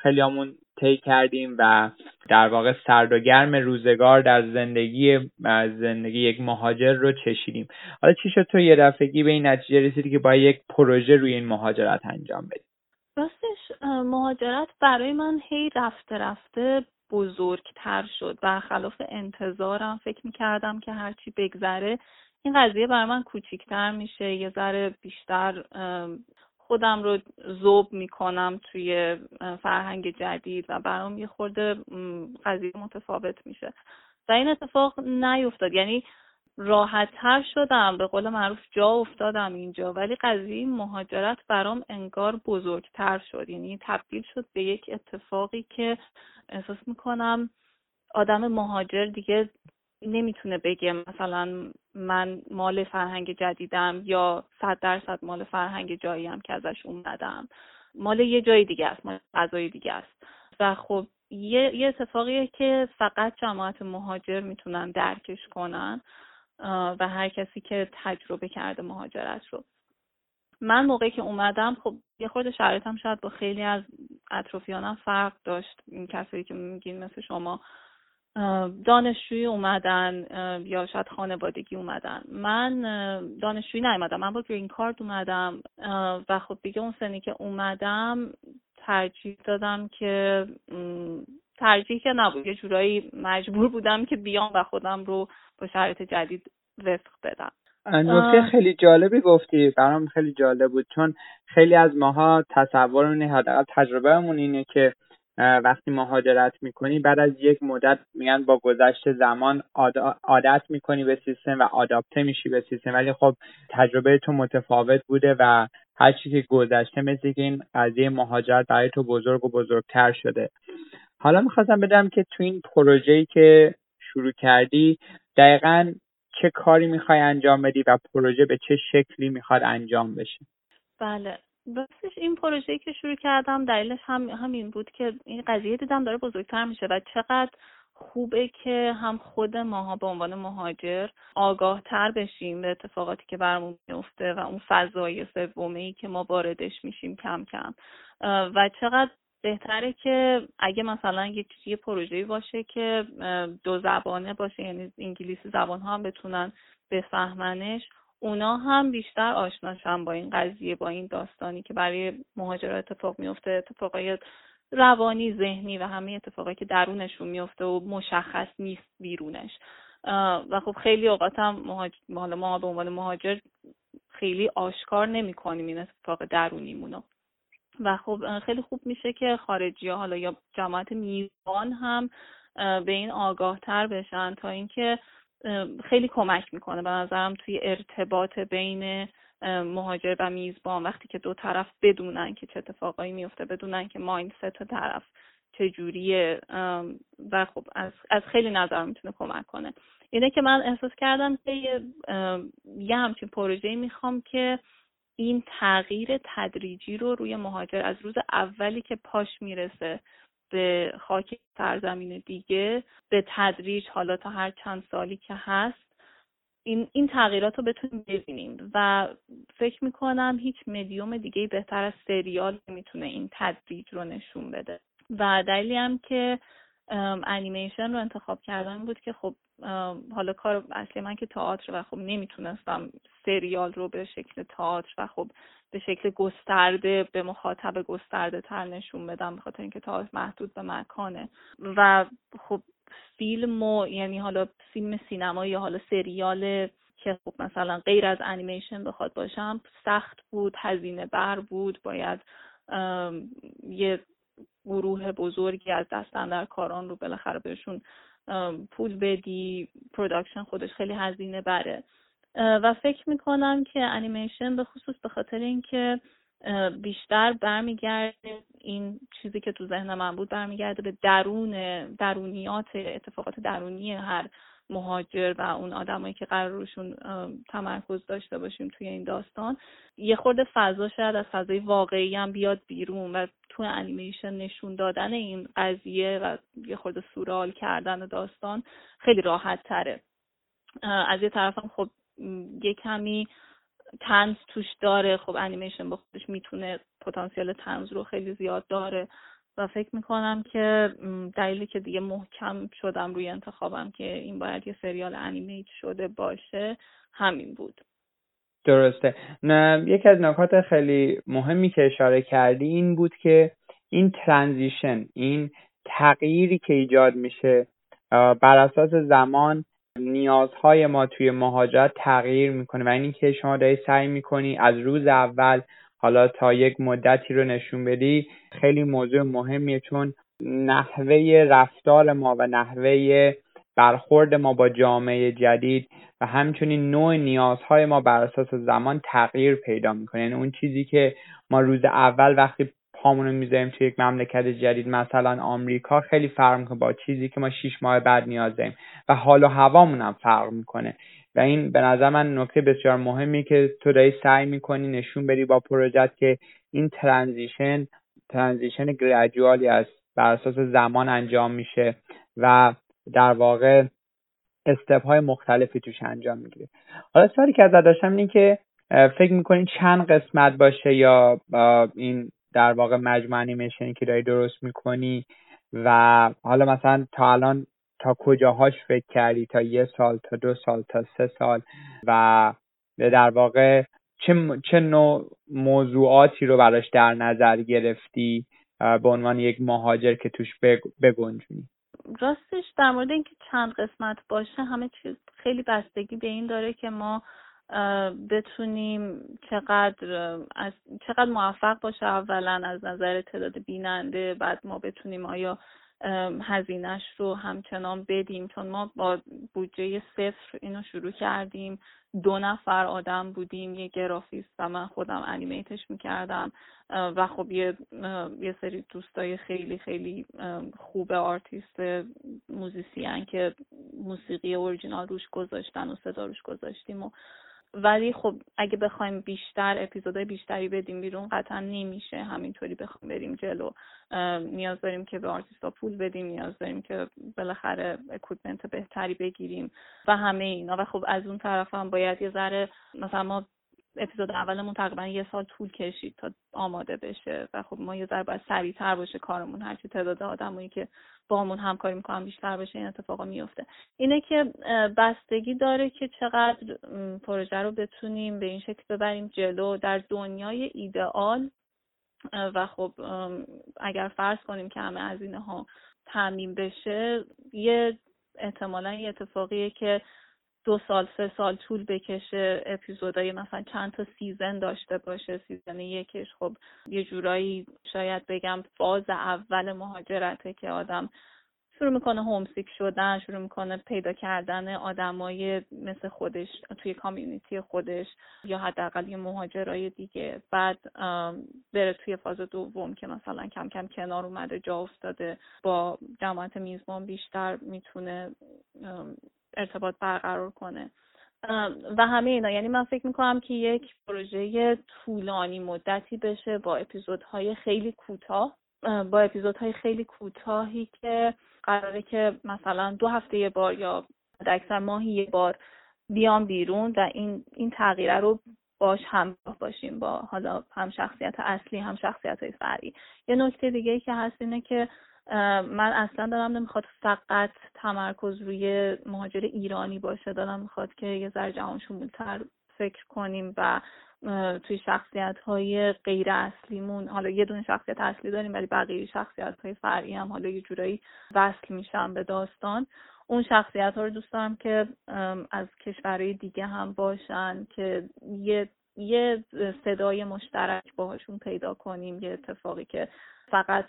خیلی همون طی کردیم و در واقع سرد و گرم روزگار در زندگی زندگی یک مهاجر رو چشیدیم. حالا چی شد تو یه دفعگی به این نتیجه رسیدی که با یک پروژه روی این مهاجرت انجام بدی؟ راستش مهاجرت برای من هی رفته رفته بزرگتر شد. برخلاف انتظارم فکر می‌کردم که هرچی بگذره این قضیه برای من کوچیکتر میشه. یه ذره بیشتر خودم رو زوب می‌کنم توی فرهنگ جدید و برام یه خورده قضیه متفاوت میشه. و این اتفاق نیفتاد. یعنی راحتتر شدم. به قول معروف جا افتادم اینجا. ولی قضیه مهاجرت برام انگار بزرگتر شد. یعنی تبدیل شد به یک اتفاقی که احساس می‌کنم آدم مهاجر دیگه نمی‌تونه بگه مثلا من مال فرهنگ جدیدم یا صد درصد مال فرهنگ جاییم که ازش اومدم. مال یه جای دیگه است مال غذای دیگه است. و خب یه, یه اتفاقیه که فقط جماعت مهاجر می‌تونن درکش کنن. و هر کسی که تجربه کرده مهاجرت رو. من موقعی که اومدم خب یه خورده شرایطم شاید با خیلی از اطرافیانم فرق داشت. این کسایی که میگین مثل شما دانشجویی اومدن یا شاید خانوادگی اومدن. من دانشجویی نیومدم. من با گرین کارت اومدم. و خب دیگه اون سنی که اومدم ترجیح دادم که ترجیح که نبود. یه جورایی مجبور بودم که بیام و خودم رو با شرایط جدید وفق بدم. نکته خیلی جالبی گفتی. برام خیلی جالب بود. چون خیلی از ماها تصورمون حداقل تجربهمون اینه که وقتی مهاجرت می‌کنی بعد از یک مدت میگن با گذشت زمان عادت می‌کنی به سیستم و آداپته میشی به سیستم. ولی خب تجربه تو متفاوت بوده و هر چیزی که گذشته مثل که این قضیه مهاجرت برای تو بزرگ و بزرگتر شده. حالا می‌خواستم بدم که تو این پروژه‌ای که شروع کردی دقیقا چه کاری می‌خوای انجام بدی و پروژه به چه شکلی می‌خواد انجام بشه؟ بله. راستش این پروژه‌ای که شروع کردم دلیلش هم همین بود که این قضیه دیدم داره بزرگتر میشه و چقدر خوبه که هم خود ماها به عنوان مهاجر آگاه تر بشیم به اتفاقاتی که برامون میفته و اون فضای سومه ای که ما واردش میشیم کم کم. و چقدر بهتره که اگه مثلا یک یه پروژه‌ای باشه که دو زبانه باشه یعنی انگلیسی زبان ها هم بتونن بفهمنش اونا هم بیشتر آشناشن با این قضیه با این داستانی که برای مهاجرات اتفاق میفته اتفاقای روانی ذهنی و همه اتفاقایی که درونشون میفته و مشخص نیست بیرونش. و خب خیلی اوقات هم مهاجر... ما به عنوان مهاجر خیلی آشکار نمی کنیم این اتفاق درونیمونو. و خب خیلی خوب میشه که خارجی ها حالا یا جماعت میزبان هم به این آگاه تر بشن تا اینکه خیلی کمک می‌کنه. به نظرم توی ارتباط بین مهاجر و میزبان وقتی که دو طرف بدونن که چه اتفاقایی میفته بدونن که مایندست طرف چجوریه و خب از, از خیلی نظر می‌تونه کمک کنه. اینه که من احساس کردم که یه همچین پروژه می‌خوام که این تغییر تدریجی رو روی مهاجر از روز اولی که پاش می‌رسه به خاک سرزمین دیگه به تدریج حالا تا هر چند سالی که هست این, این تغییرات رو بتونیم ببینیم. و فکر می‌کنم هیچ مدیوم دیگه بهتر از سریال می‌تونه این تدریج رو نشون بده. و دلیلی هم که انیمیشن رو انتخاب کردن بود که خب حالا کار اصلی من که تئاتر و خب نمی‌تونستم سریال رو به شکل تئاتر و خب به شکل گسترده به مخاطب گسترده تر نشون بدم بخاطر اینکه تئاتر محدود به مکانه. و خب فیلم و یعنی حالا فیلم سینما یا حالا سریال که خب مثلا غیر از انیمیشن بخواد باشم سخت بود هزینه بر بود باید یه گروه بزرگی از دست اندر کاران رو بالاخره بهشون پول بدی production خودش خیلی هزینه بره. و فکر می‌کنم که انیمیشن به خصوص به خاطر اینکه بیشتر برمیگرده این چیزی که تو ذهن من بود برمیگرده به درون درونیات اتفاقات درونی هر مهاجر و اون آدمایی که قرار روشون تمرکز داشته باشیم توی این داستان. یه خورده فضا شاید از فضای واقعی هم بیاد بیرون و تو انیمیشن نشون دادن این قضیه و یه خورده سورال کردن داستان خیلی راحت تره از یه طرفم خب یه کمی تنز توش داره. خب انیمیشن با خودش می‌تونه پتانسیل تنز رو خیلی زیاد داره. و فکر می‌کنم که دلیلی که دیگه محکم شدم روی انتخابم که این باید یه سریال انیمیت شده باشه همین بود. درسته. نه یکی از نکات خیلی مهمی که اشاره کردی این بود که این ترانزیشن این تغییری که ایجاد میشه بر اساس زمان نیازهای ما توی مهاجرت تغییر می‌کنه و اینی که شما داری سعی می‌کنی از روز اول حالا تا یک مدتی رو نشون بدی خیلی موضوع مهمیه چون نحوه رفتار ما و نحوه برخورد ما با جامعه جدید و همچنین نوع نیازهای ما بر اساس زمان تغییر پیدا می‌کنه. یعنی اون چیزی که ما روز اول وقتی پامون رو می‌ذاریم توی یک مملکت جدید مثلا آمریکا خیلی فرق می‌کنه با چیزی که ما شیش ماه بعد نیاز داریم و حال و هوامون هم فرق می‌کنه. و این به نظر من نکته بسیار مهمی که تو داری سعی می‌کنی نشون بدی با پروژت که این ترانزیشن ترانزیشن گریجوالی است بر اساس زمان انجام میشه و در واقع استپ های مختلفی توش انجام می‌گیره. حالا سوالی که ازت داشتم اینه که فکر می‌کنین چند قسمت باشه یا این در واقع مجموعه انیمیشنی که داری درست می‌کنی؟ و حالا مثلا تا الان تا کجاهاش فکر کردی؟ تا یه سال تا دو سال تا سه سال؟ و در واقع چه, چه نوع موضوعاتی رو براش در نظر گرفتی به عنوان یک مهاجر که توش بگنجونی؟ راستش در مورد اینکه چند قسمت باشه همه چیز خیلی بستگی به این داره که ما بتونیم چقدر از چقدر موفق باشه اولا از نظر تعداد بیننده بعد ما بتونیم آیا هزینهش رو همچنان بدیم چون ما با بودجه صفر اینو شروع کردیم. دو نفر آدم بودیم یه گرافیست و من خودم انیمیتش می‌کردم. و خب یه, یه سری دوستای خیلی خیلی خوب artist musician که موسیقی اورجینال روش گذاشتن و صدا روش گذاشتیم و ولی خب اگه بخوایم بیشتر اپیزودهای بیشتری بدیم بیرون قطعا نمیشه همینطوری بخوایم بریم جلو. نیاز داریم که به آرتیستا پول بدیم نیاز داریم که بالاخره equipment بهتری بگیریم و همه اینا. و خب از اون طرف هم باید یه ذره مثلا ما اپیزود اولمون تقریبا یه سال طول کشید تا آماده بشه و خب ما یه ذره باید سریعتر باشه کارمون. هرچی تعداد آدمایی که با همون همکاری می‌کنن بیشتر بشه این اتفاقا میفته اینه که بستگی داره که چقدر پروژه رو بتونیم به این شکل ببریم جلو. در دنیای ایدئال و خب اگر فرض کنیم که همه از اینها تعمین بشه یه احتمالا یه اتفاقیه که دو سال سه سال طول بکشه اپیزودهای مثلا چند تا season داشته باشه season یکش. خب یه جورایی شاید بگم فاز اول مهاجرته که آدم شروع می‌کنه homesick شدن شروع می‌کنه پیدا کردن آدمای مثل خودش توی community خودش یا حداقل یه مهاجرای دیگه. بعد بره توی فاز دوم که مثلا کم کم کنار اومده جا افتاده با جماعت میزبان بیشتر می‌تونه ارتباط برقرار کنه. و همه اینا. یعنی من فکر می‌کنم که یک پروژه طولانی مدتی بشه با اپیزودهای خیلی کوتاه. با اپیزودهای خیلی کوتاهی که قراره که مثلا دو هفته یه بار یا اکثر ماهی یه بار بیام بیرون و این این تغییره رو باش همراه باشیم با حالا هم شخصیت اصلی هم شخصیت های فرعی. یه نکته دیگه که هست اینه که من اصلا دارم نمی‌خواد فقط تمرکز روی مهاجر ایرانی باشه. دارم می‌خواد که یه ذره جهان شمولتر فکر کنیم و توی شخصیت های غیر اصلیمون حالا یه دونه شخصیت اصلی داریم ولی بقیه شخصیت های فرعی هم حالا یه جورایی وصل میشن به داستان. اون شخصیت ها رو دوست دارم که از کشورهای دیگه هم باشن که یه یه صدای مشترک باهاشون پیدا کنیم. یه اتفاقی که فقط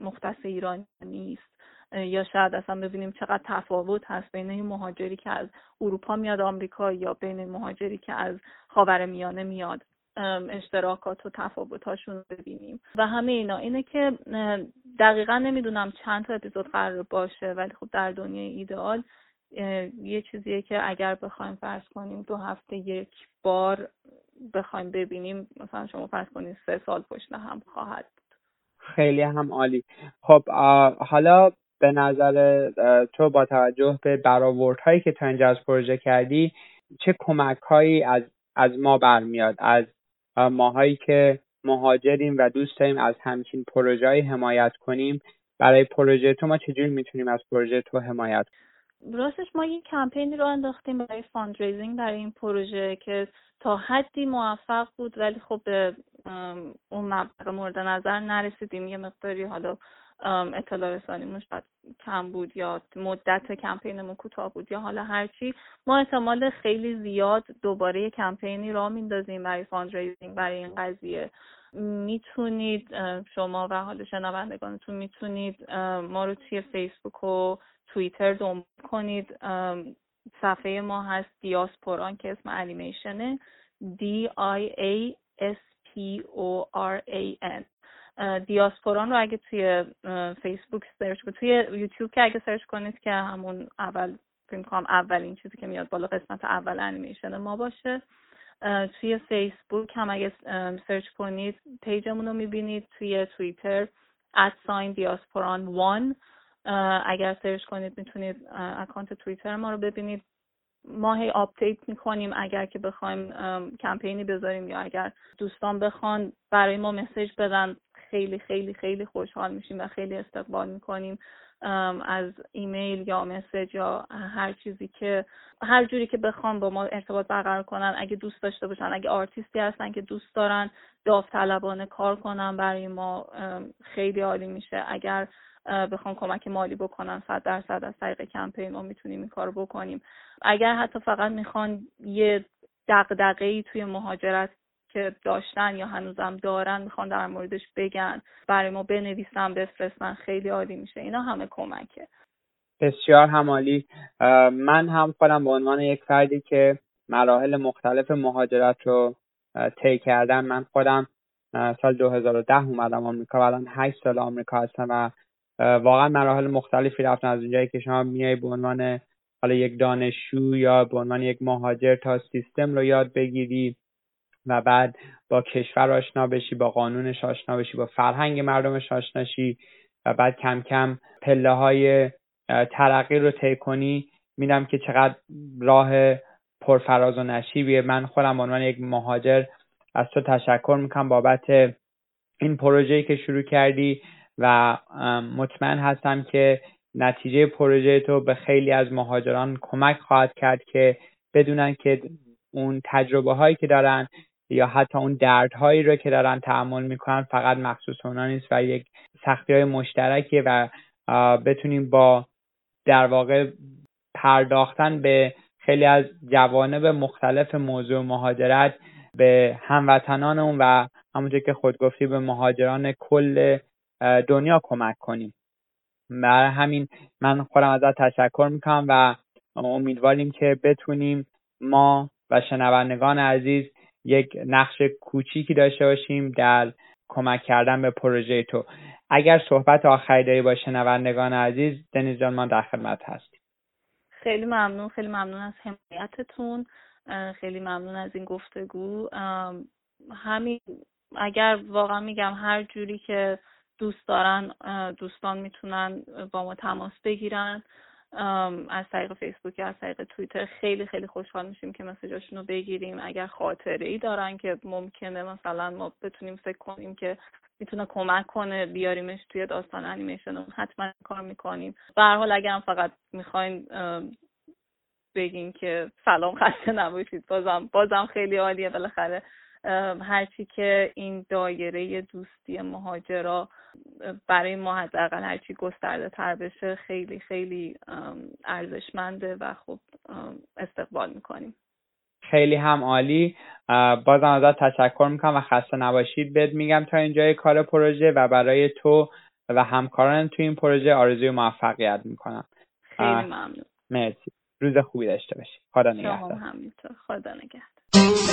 مختص ایران نیست یا شاید اصلا ببینیم چقدر تفاوت هست بین این مهاجری که از اروپا میاد آمریکا یا بین مهاجری که از خاور میانه میاد. اشتراکات و تفاوتاشون رو ببینیم. و همه اینا. اینه که دقیقا نمی‌دونم چند تا اپیزود قرار باشه ولی خب در دنیای ایدئال یه چیزیه که اگر بخوایم فرض کنیم دو هفته یک بار بخوایم ببینیم مثلا شما فرض کنید سه سال پشت هم خواهد خیلی هم عالی. خب حالا به نظر تو با توجه به برآوردهایی که تا اینجا از پروژه کردی چه کمک هایی از از ما برمیاد؟ از ماهایی که مهاجریم و دوست داریم از همچین پروژه حمایت کنیم برای پروژه تو ما چجوری می‌تونیم از پروژه تو حمایت کنیم؟ راستش ما یک کمپینی راه انداختیم برای fundraising برای این پروژه که تا حدی موفق بود ولی خب اون مبلغ مورد نظر نرسیدیم. یه مقداری حالا اطلاع رسانیمون شاید کم بود یا مدت کمپینمون کوتاه بود یا حالا هرچی ما احتمال خیلی زیاد دوباره یه کمپینی راه میندازیم برای fundraising برای این قضیه. می‌تونید شما و حالا شنوندگانتون می‌تونید ما رو توی فیسبوک و توییتر دنبال کنید. صفحه ما هست دیاسپوران که اسم انیمیشنه D I A S P O R A N. دیاسپوران رو اگه توی فیسبوک سرچ کنید توی یوتیوب که اگه سرچ کنید که همون اول فکر اولین چیزی که میاد بالا قسمت اول انیمیشن ما باشه توی فیسبوک هم اگه سرچ کنید page مون رو می‌بینید توی توییتر at sign دیاسپوران 1 اگر سرچ کنید می‌تونید account توییتر ما رو ببینید. ما هی update می‌کنیم اگر که بخوایم کمپینی بذاریم یا اگر دوستان بخوان برای ما message بدن خیلی خیلی خیلی خوشحال میشیم و خیلی استقبال می‌کنیم از ایمیل یا message یا هر چیزی که هر جوری که بخوان با ما ارتباط برقرار کنن. اگه دوست داشته باشن اگه آرتیستی هستن که دوست دارن داوطلبانه کار کنن برای ما خیلی عالی میشه. اگر بخوان کمک مالی بکنن. صد درصد از طریق کمپین ما می‌تونیم این کار بکنیم. اگر حتی فقط می‌خوان یه دقدقه ای توی مهاجرت که داشتن یا هنوزم دارن می‌خوان در موردش بگن برای ما بنویسن بفرستن خیلی عالی میشه. اینا همه کمکه. بسیار همالی. من هم خودم به عنوان یک فردی که مراحل مختلف مهاجرت رو طی کردم من خودم سال 2010 اومدم آمریکا و الان 8 سال آمریکا هستم و واقعا مراحل مختلفی رفتن. از اونجایی که شما میای به عنوان حالا یک دانشجو یا به عنوان یک مهاجر تا سیستم رو یاد بگیری و بعد با کشور آشنا بشی با قانونش آشنا بشی با فرهنگ مردمش آشنا شی و بعد کم کم پله های ترقی رو طی کنی. میدم که چقدر راه پرفراز و نشیبیه. من خودم عنوان یک مهاجر از تو تشکر می‌کنم بابت این پروژه‌ای که شروع کردی. و مطمئن هستم که نتیجه پروژه تو به خیلی از مهاجران کمک خواهد کرد که بدونن که اون تجربه هایی که دارن یا حتی اون دردهایی رو که دارن تحمل می‌کنن فقط مخصوص اونا نیست و یک سختی های مشترکیه و بتونیم با در واقع پرداختن به خیلی از جوانب مختلف موضوع مهاجرت به هموطنانمون و همونطور که خود گفتی به مهاجران کل دنیا کمک کنیم. برای همین من خودم ازت تشکر می‌کنم و امیدواریم که بتونیم ما و شنوندگان عزیز یک نقش کوچیکی داشته باشیم در کمک کردن به پروژه تو. اگر صحبت آخری داری با شنوندگان عزیز دنیز جان ما در خدمت هستیم. خیلی ممنون خیلی ممنون از حمایتتون. خیلی ممنون از این گفتگو. همین اگر واقعا میگم هر جوری که دوست دارن دوستان می‌تونن با ما تماس بگیرن. از طریق فیسبوک از طریق توییتر خیلی خیلی خوشحال میشیم که مسیجاشون رو بگیریم. اگر خاطره ای دارن که ممکنه مثلا ما بتونیم فکر کنیم که می‌تونه کمک کنه بیاریمش توی داستان انیمیشن حتما کار می‌کنیم. به هر حال اگر فقط می‌خواین بگین که سلام خسته نباشید بازم بازم خیلی عالیه. بالاخره هرچی که این دایره دوستی مهاجرا برای ما حداقل هرچی گسترده تر بشه خیلی خیلی ارزشمنده و خب استقبال می‌کنیم. خیلی هم عالی. بازم ازت تشکر می‌کنم و خسته نباشید. بهت میگم تا اینجای کار پروژه و برای تو و همکاران تو این پروژه آرزوی موفقیت می‌کنم. خیلی ممنون. مرسی. روز خوبی داشته باشی. خدا نگهدار. خدا نگهدار.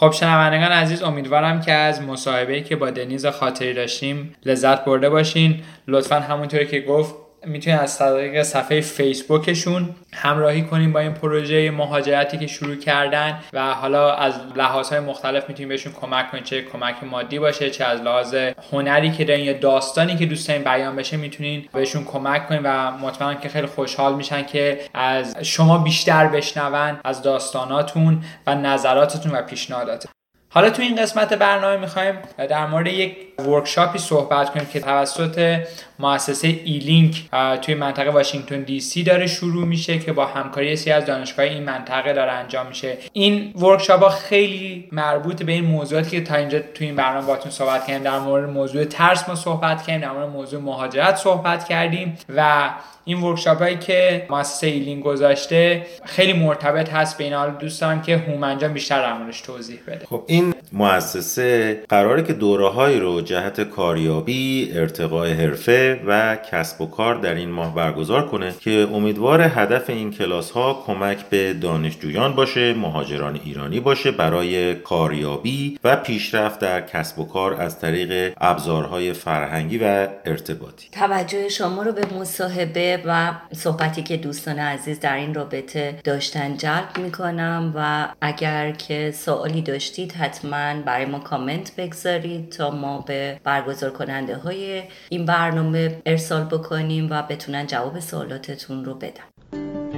خب شنوندگان عزیز امیدوارم که از مصاحبه که با دنیز خاطری داشتیم لذت برده باشین. لطفا همونطوری که گفت می‌تونید از طریق صفحه فیسبوکشون همراهی کنیم با این پروژه مهاجرتی که شروع کردن و حالا از لحاظهای مختلف می‌تونیم بهشون کمک کنیم چه کمک مادی باشه چه از لحاظ هنری که دارین یا داستانی که دوست دارین بیان بشه می‌تونین بهشون کمک کنیم و مطمئنم که خیلی خوشحال میشن که از شما بیشتر بشنون از داستاناتون و نظراتتون و پیشنهاداتتون. حالا تو این قسمت برنامه می‌خوایم در مورد یک workshop ی صحبت کنیم که توسط مؤسسه ایلینک توی منطقه واشنگتن دی سی داره شروع میشه که با همکاری سی از دانشگاه این منطقه داره انجام میشه. این workshop ها خیلی مربوط به این موضوعاتی که تا اینجا توی این برنامه باتون صحبت کردیم. در مورد موضوع ترس ما صحبت کردیم در مورد موضوع مهاجرت صحبت کردیم و این workshop هایی که مؤسسه ایلینک گذاشته خیلی مرتبط هست به این دوست دارم که هومن جان بیشتر موردش توضیح بده. خب این مؤسسه قراره که دوره رو جهت کاریابی ارتقاء حرفه و کسب و کار در این ماه برگزار کنه که امیدوار هدف این کلاس ها کمک به دانشجویان باشه مهاجران ایرانی باشه برای کاریابی و پیشرفت در کسب و کار از طریق ابزارهای فرهنگی و ارتباطی. توجه شما رو به مصاحبه و صحبتی که دوستان عزیز در این رابطه داشتن جلب می‌کنم و اگر که سوالی داشتید حتما برای ما کامنت بگذارید تا ما به برگزار کننده های این برنامه ارسال بکنیم و بتونن جواب سوالاتتون رو بدن.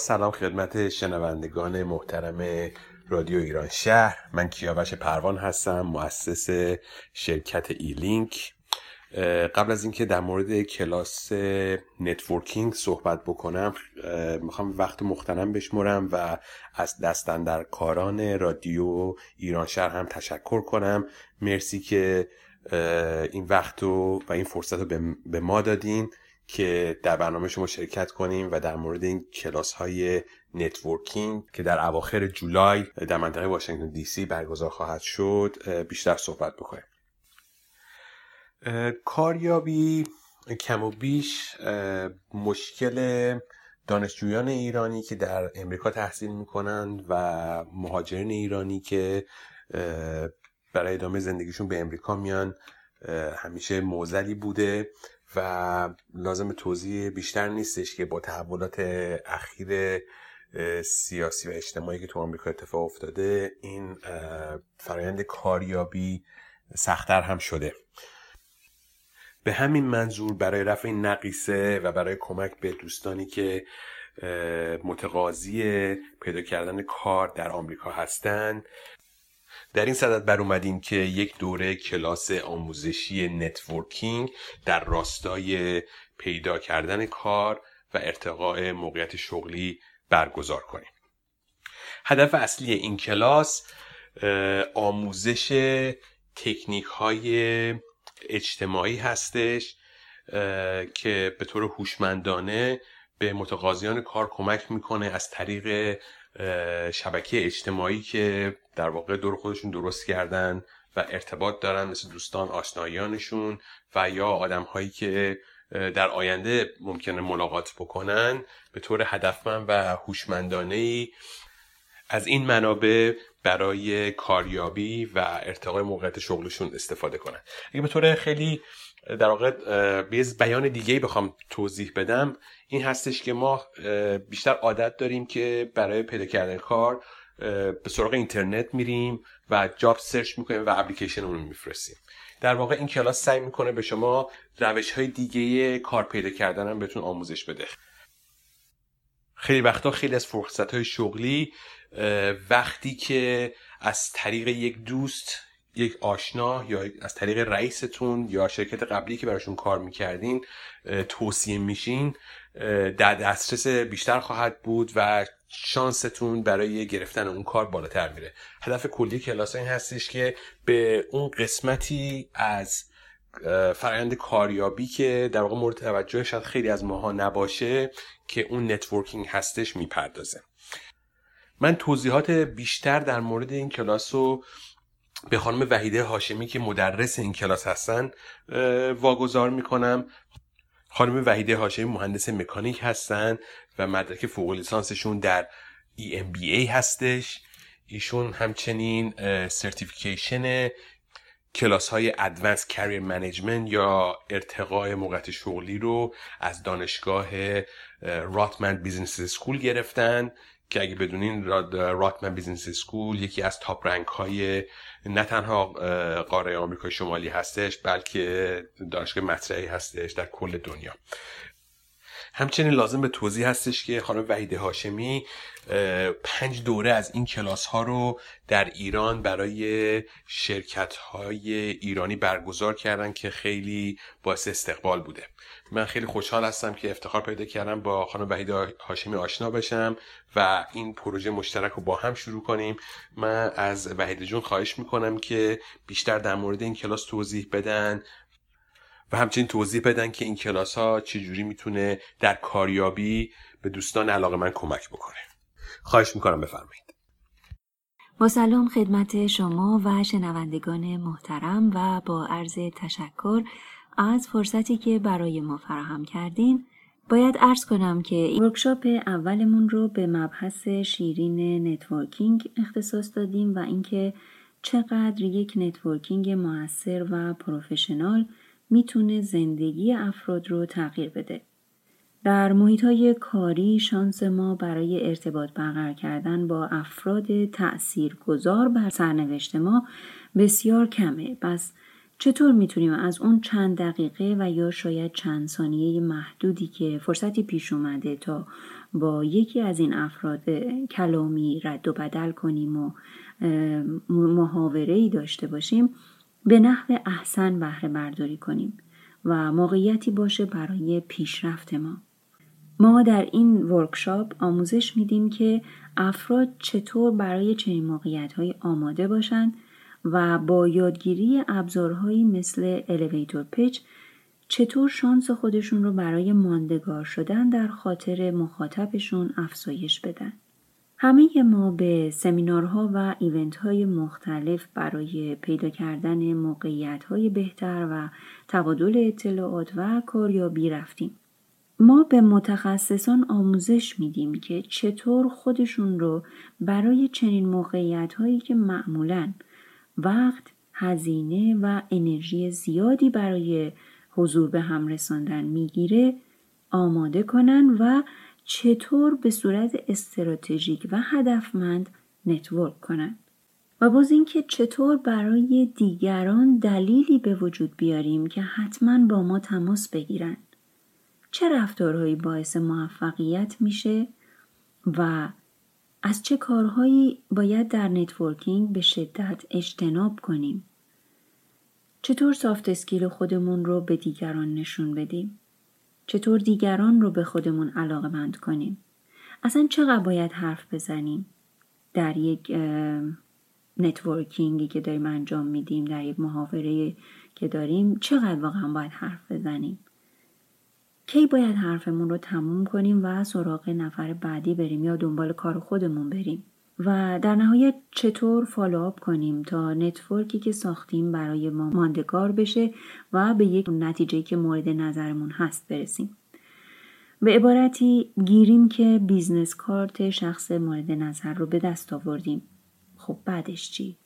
سلام خدمت شنوندگان محترم رادیو ایران شهر. من کیاوش پروان هستم مؤسس شرکت ایلینک. قبل از اینکه در مورد کلاس networking صحبت بکنم می‌خوام وقت مغتنم بشمرم و از دست‌اندرکاران رادیو ایران شهر هم تشکر کنم. مرسی که این وقت و این فرصت رو به ما دادین. که در برنامه شما شرکت کنیم و در مورد این کلاس های networking که در اواخر جولای در منطقه واشنگتن دی سی برگزار خواهد شد بیشتر صحبت بکنیم. کاریابی کم و بیش مشکل دانشجویان ایرانی که در امریکا تحصیل می‌کنند و مهاجرین ایرانی که برای ادامه زندگیشون به امریکا میان همیشه موزلی بوده. و لازم توضیح بیشتر نیستش که با تحولات اخیر سیاسی و اجتماعی که تو آمریکا اتفاق افتاده این فرایند کاریابی سختتر هم شده. به همین منظور برای رفع این نقیصه و برای کمک به دوستانی که متقاضی پیدا کردن کار در آمریکا هستند در این صدد بر اومدیم که یک دوره کلاس آموزشی networking در راستای پیدا کردن کار و ارتقاء موقعیت شغلی برگزار کنیم. هدف اصلی این کلاس آموزش تکنیک های اجتماعی هستش که به طور هوشمندانه به متقاضیان کار کمک می‌کنه از طریق شبکه اجتماعی که در واقع دور خودشون درست کردن و ارتباط دارن مثل دوستان آشنایانشون و یا آدم هایی که در آینده ممکنه ملاقات بکنن به طور هدفمند و هوشمندانه ای از این منابع برای کاریابی و ارتقای موقعیت شغلشون استفاده کنن. اگه به طور خیلی در واقع بیان دیگه بخوام توضیح بدم این هستش که ما بیشتر عادت داریم که برای پیدا کردن کار به سراغ اینترنت میریم و جاب سرچ می‌کنیم و اپلیکیشن رو میفرستیم. در واقع این کلاس سعی می‌کنه به شما روش های دیگه کار پیدا کردن هم بهتون آموزش بده. خیلی وقتا خیلی از فرصت های شغلی وقتی که از طریق یک دوست یک آشنا یا از طریق رئیستون یا شرکت قبلی که براشون کار می‌کردین توصیه میشین. در دسترس بیشتر خواهد بود و شانستون برای گرفتن اون کار بالاتر میره. هدف کلی کلاس این هستش که به اون قسمتی از فرآیند کاریابی که در واقع مورد توجه شاید خیلی از ماها نباشه که اون networking هستش می‌پردازه. من توضیحات بیشتر در مورد این کلاس رو به خانم وحیده هاشمی که مدرس این کلاس هستن واگذار می‌کنم. خانم وحیده هاشمی مهندس مکانیک هستن و مدرک فوق لیسانسشون در EMBA هستش. ایشون همچنین certification کلاس های advanced career management یا ارتقاء موقعیت شغلی رو از دانشگاه Rotman Business School گرفتن. که اگه بدونین Rotman Business School یکی از top rank های نه تنها قاره آمریکای شمالی هستش بلکه دانشگاه مطرحی هستش در کل دنیا. همچنین لازم به توضیح هستش که خانم وحیده هاشمی پنج دوره از این کلاس ها رو در ایران برای شرکت های ایرانی برگزار کردن که خیلی باعث استقبال بوده. من خیلی خوشحال هستم که افتخار پیدا کردم با خانم وحیده هاشمی آشنا بشم و این پروژه مشترک رو با هم شروع کنیم. من از وحیده جون خواهش می‌کنم که بیشتر در مورد این کلاس توضیح بدن. و همچنین توضیح بدن که این کلاس ها چجوری می‌تونه در کاریابی به دوستان علاقه من کمک بکنه. خواهش می‌کنم بفرمایید. با سلام خدمت شما و شنوندگان محترم و با عرض تشکر از فرصتی که برای ما فراهم کردین باید عرض کنم که این workshop اولمون رو به مبحث شیرین networking اختصاص دادیم و اینکه چقدر یک networking موثر و professional می‌تونه زندگی افراد رو تغییر بده. در محیط های کاری شانس ما برای ارتباط برقرار کردن با افراد تأثیر گذار بر سرنوشت ما بسیار کمه. پس چطور می‌تونیم از اون چند دقیقه و یا شاید چند ثانیه محدودی که فرصتی پیش اومده تا با یکی از این افراد کلامی رد و بدل کنیم و محاوره ای داشته باشیم به نحو احسن بهره برداری کنیم و موقعیتی باشه برای پیشرفت ما. ما در این ورکشاپ آموزش میدیم که افراد چطور برای چنین موقعیت های آماده باشند و با یادگیری ابزارهایی مثل الیویتور پیچ چطور شانس خودشون رو برای ماندگار شدن در خاطر مخاطبشون افزایش بدن. همه ما به سمینارها و ایونت های مختلف برای پیدا کردن موقعیت های بهتر و تبادل اطلاعات و کاریابی رفتیم. ما به متخصصان آموزش میدیم که چطور خودشون رو برای چنین موقعیت هایی که معمولا وقت، هزینه و انرژی زیادی برای حضور به هم رساندن می‌گیره آماده کنن و چطور به صورت استراتژیک و هدفمند نتورک کنند و باز اینکه چطور برای دیگران دلیلی به وجود بیاریم که حتما با ما تماس بگیرند چه رفتارهایی باعث موفقیت میشه و از چه کارهایی باید در networking به شدت اجتناب کنیم. چطور soft skill خودمون رو به دیگران نشون بدیم؟ چطور دیگران رو به خودمون علاقه مند کنیم. اصلا چقدر باید حرف بزنیم در یک networking ی که داریم انجام میدیم در یک محاوره که داریم چقدر واقعا باید حرف بزنیم؟ کی باید حرفمون رو تموم کنیم و سراغ نفر بعدی بریم یا دنبال کار خودمون بریم؟ و در نهایت چطور follow up کنیم تا network ی که ساختیم برای ما ماندگار بشه و به یک نتیجه که مورد نظرمون هست برسیم به عبارتی گیریم که business card شخص مورد نظر رو به دست آوردیم خب بعدش چی؟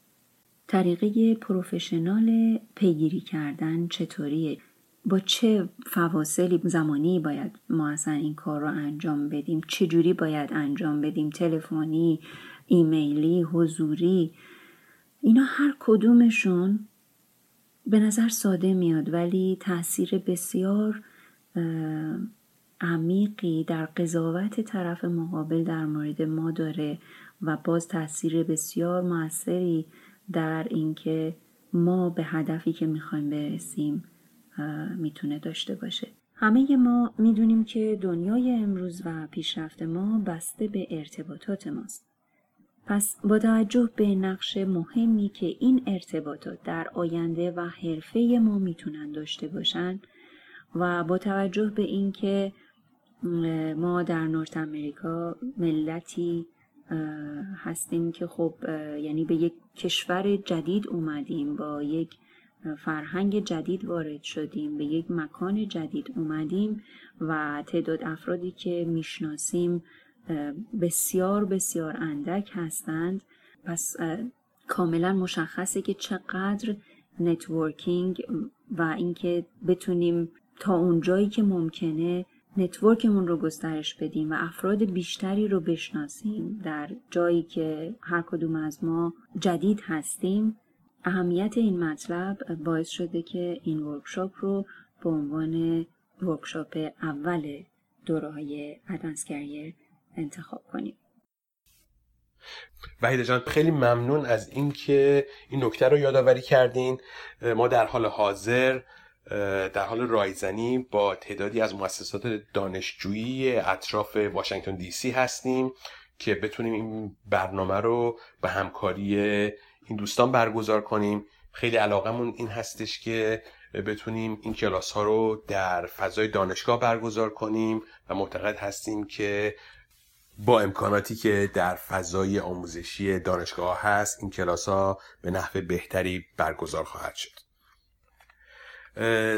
طریقه professional پیگیری کردن چطوریه؟ با چه فواصلی زمانی باید ما اصلا این کار رو انجام بدیم چجوری باید انجام بدیم تلفنی ایمیلی حضوری اینا هر کدومشون به نظر ساده میاد ولی تاثیر بسیار عمیقی در قضاوت طرف مقابل در مورد ما داره و باز تاثیر بسیار موثری در اینکه ما به هدفی که می‌خوایم برسیم می‌تونه داشته باشه. همه ما می‌دونیم که دنیای امروز و پیشرفت ما بسته به ارتباطات ماست. پس با توجه به نقش مهمی که این ارتباطات در آینده و حرفه ما می‌تونن داشته باشن و با توجه به اینکه ما در نورت امریکا ملتی هستیم که خب یعنی به یک کشور جدید اومدیم با یک فرهنگ جدید وارد شدیم به یک مکان جدید اومدیم و تعداد افرادی که می‌شناسیم بسیار بسیار اندک هستند. پس کاملا مشخصه که چقدر networking و اینکه بتونیم تا اونجایی که ممکنه network مون رو گسترش بدیم و افراد بیشتری رو بشناسیم در جایی که هر کدوم از ما جدید هستیم اهمیت این مطلب باعث شده که این workshop رو به عنوان workshop اول دوره های advance انتخاب کنیم. وحید جان خیلی ممنون از اینکه این نکته رو یادآوری کردین. ما در حال حاضر در حال رایزنی با تعدادی از مؤسسات دانشجویی اطراف واشنگتن دی سی هستیم که بتونیم این برنامه رو به همکاری این دوستان برگزار کنیم. خیلی علاقمون این هستش که بتونیم این کلاس ها رو در فضای دانشگاه برگزار کنیم و معتقد هستیم که با امکاناتی که در فضای آموزشی دانشگاه هست این کلاس ها به نحو بهتری برگزار خواهد شد.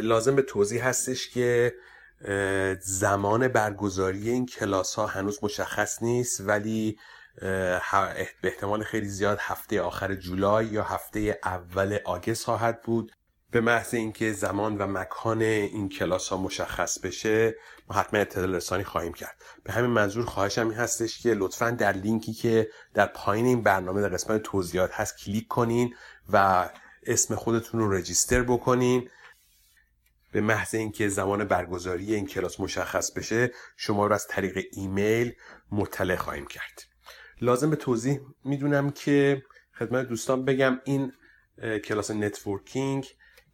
لازم به توضیح هستش که زمان برگزاری این کلاس ها هنوز مشخص نیست ولی به احتمال خیلی زیاد هفته آخر جولای یا هفته اول آگست خواهد بود. به محض اینکه زمان و مکان این کلاس ها مشخص بشه ما حتما اطلاع رسانی خواهیم کرد. به همین منظور خواهشم این هستش که لطفا در لینکی که در پایین این برنامه در قسمت توضیحات هست کلیک کنین و اسم خودتون رو رجیستر بکنین. به محض اینکه زمان برگزاری این کلاس مشخص بشه شما رو از طریق ایمیل مطلع خواهیم کرد. لازم به توضیح می‌دونم که خدمت دوستان بگم این کلاس networking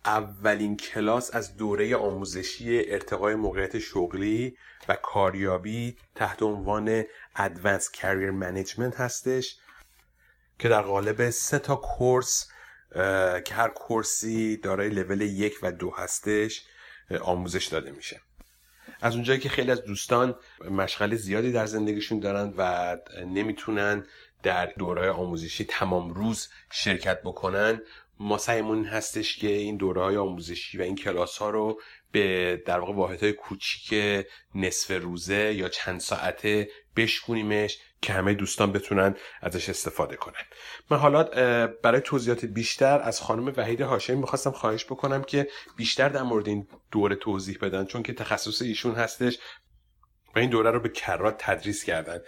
اولین کلاس از دوره آموزشی ارتقای موقعیت شغلی و کاریابی تحت عنوان Advanced Career Management هستش که در قالب سه تا course که هر کورسی دارای لول یک و دو هستش آموزش داده میشه. از اونجایی که خیلی از دوستان مشغله زیادی در زندگیشون دارن و نمی‌تونن در دوره آموزشی تمام روز شرکت بکنن ما سعیمون هستش که این دوره های آموزشی و این کلاس ها رو به در واقع واحد های کوچیک نصف روزه یا چند ساعته بشکونیمش که همه دوستان بتونن ازش استفاده کنن. من حالا برای توضیحات بیشتر از خانم وحید هاشمی می‌خواستم خواهش بکنم که بیشتر در مورد این دوره توضیح بدن چون که تخصص ایشون هستش و این دوره رو به کرات تدریس کردن.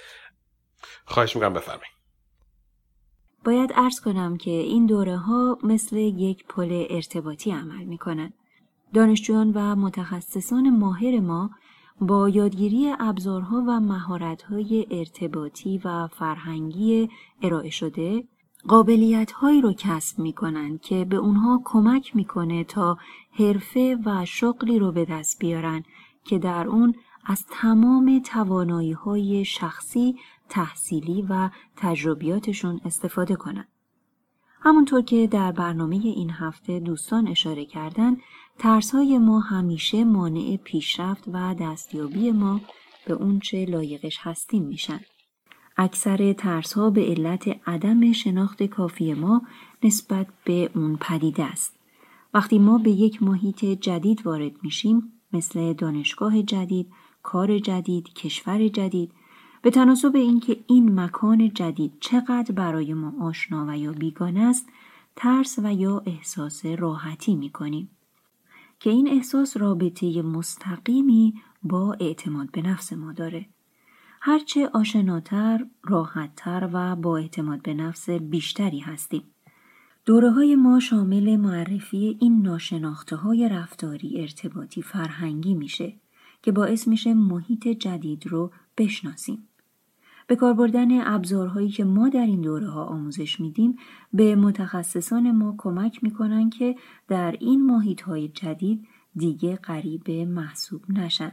خواهش می‌کنم بفرمایید. باید ارز کنم که این دوره ها مثل یک پل ارتباطی عمل می کنند. دانشجویان و متخصصان ماهر ما با یادگیری ابزارها و مهارت‌های ارتباطی و فرهنگی ارائه شده قابلیت هایی رو کسب می کنند که به اونها کمک می‌کنه تا حرفه و شغلی رو به دست بیارن که در اون از تمام توانایی های شخصی تحصیلی و تجربیاتشون استفاده کنند. همونطور که در برنامه این هفته دوستان اشاره کردن ترس های ما همیشه مانع پیشرفت و دستیابی ما به اونچه لایقش هستیم میشن. اکثر ترس ها به علت عدم شناخت کافی ما نسبت به اون پدیده است. وقتی ما به یک محیط جدید وارد میشیم مثل دانشگاه جدید، کار جدید، کشور جدید به تناسب اینکه این مکان جدید چقدر برای ما آشنا و یا بیگانه است ترس و یا احساس راحتی می کنیم. که این احساس رابطه مستقیمی با اعتماد به نفس ما داره. هرچه آشناتر، راحتتر و با اعتماد به نفس بیشتری هستیم. دوره های ما شامل معرفی این ناشناخته های رفتاری ارتباطی فرهنگی میشه که باعث میشه محیط جدید رو بشناسیم. به کار بردن ابزارهایی که ما در این دوره ها آموزش میدیم به متخصصان ما کمک می‌کنن که در این محیط های جدید دیگه غریب محسوب نشن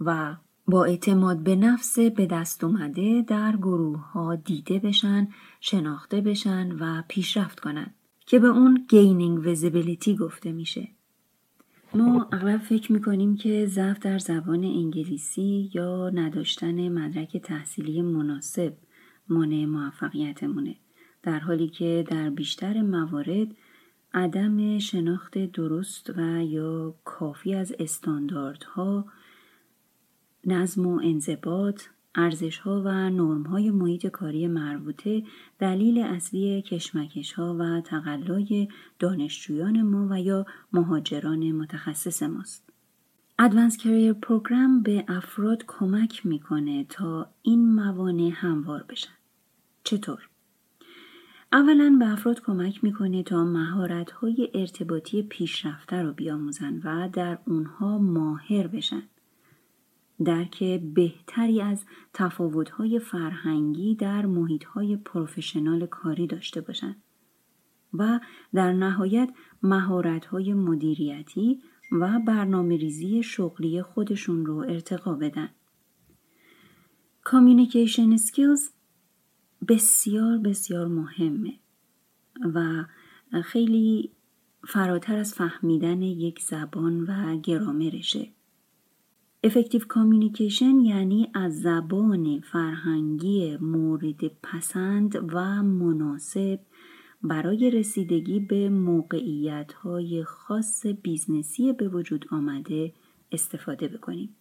و با اعتماد به نفس به دست اومده در گروه ها دیده بشن، شناخته بشن و پیشرفت کنند که به اون gaining visibility گفته میشه. ما اغلب فکر می‌کنیم که ضعف در زبان انگلیسی یا نداشتن مدرک تحصیلی مناسب مانع موفقیتمونه. در حالی که در بیشتر موارد عدم شناخت درست و یا کافی از استانداردها نظم و انضباط ارزش ها و نرم های محیط کاری مربوطه دلیل اصلی کشمکش ها و تقلای دانشجویان ما و یا مهاجران متخصص ماست. ادوانس کریر پروگرام به افراد کمک می‌کنه تا این موانع هموار بشن. چطور؟ اولا به افراد کمک می‌کنه تا مهارت های ارتباطی پیشرفته رو بیاموزن و در اونها ماهر بشن. درک بهتری از تفاوت‌های فرهنگی در محیط‌های پروفشنال کاری داشته باشند و در نهایت مهارت‌های مدیریتی و برنامه ریزی شغلی خودشون رو ارتقا بدن. Communication skills بسیار بسیار مهمه و خیلی فراتر از فهمیدن یک زبان و گرامرشه. effective communication یعنی از زبان فرهنگی مورد پسند و مناسب برای رسیدگی به موقعیت های خاص business ی به وجود آمده استفاده بکنیم.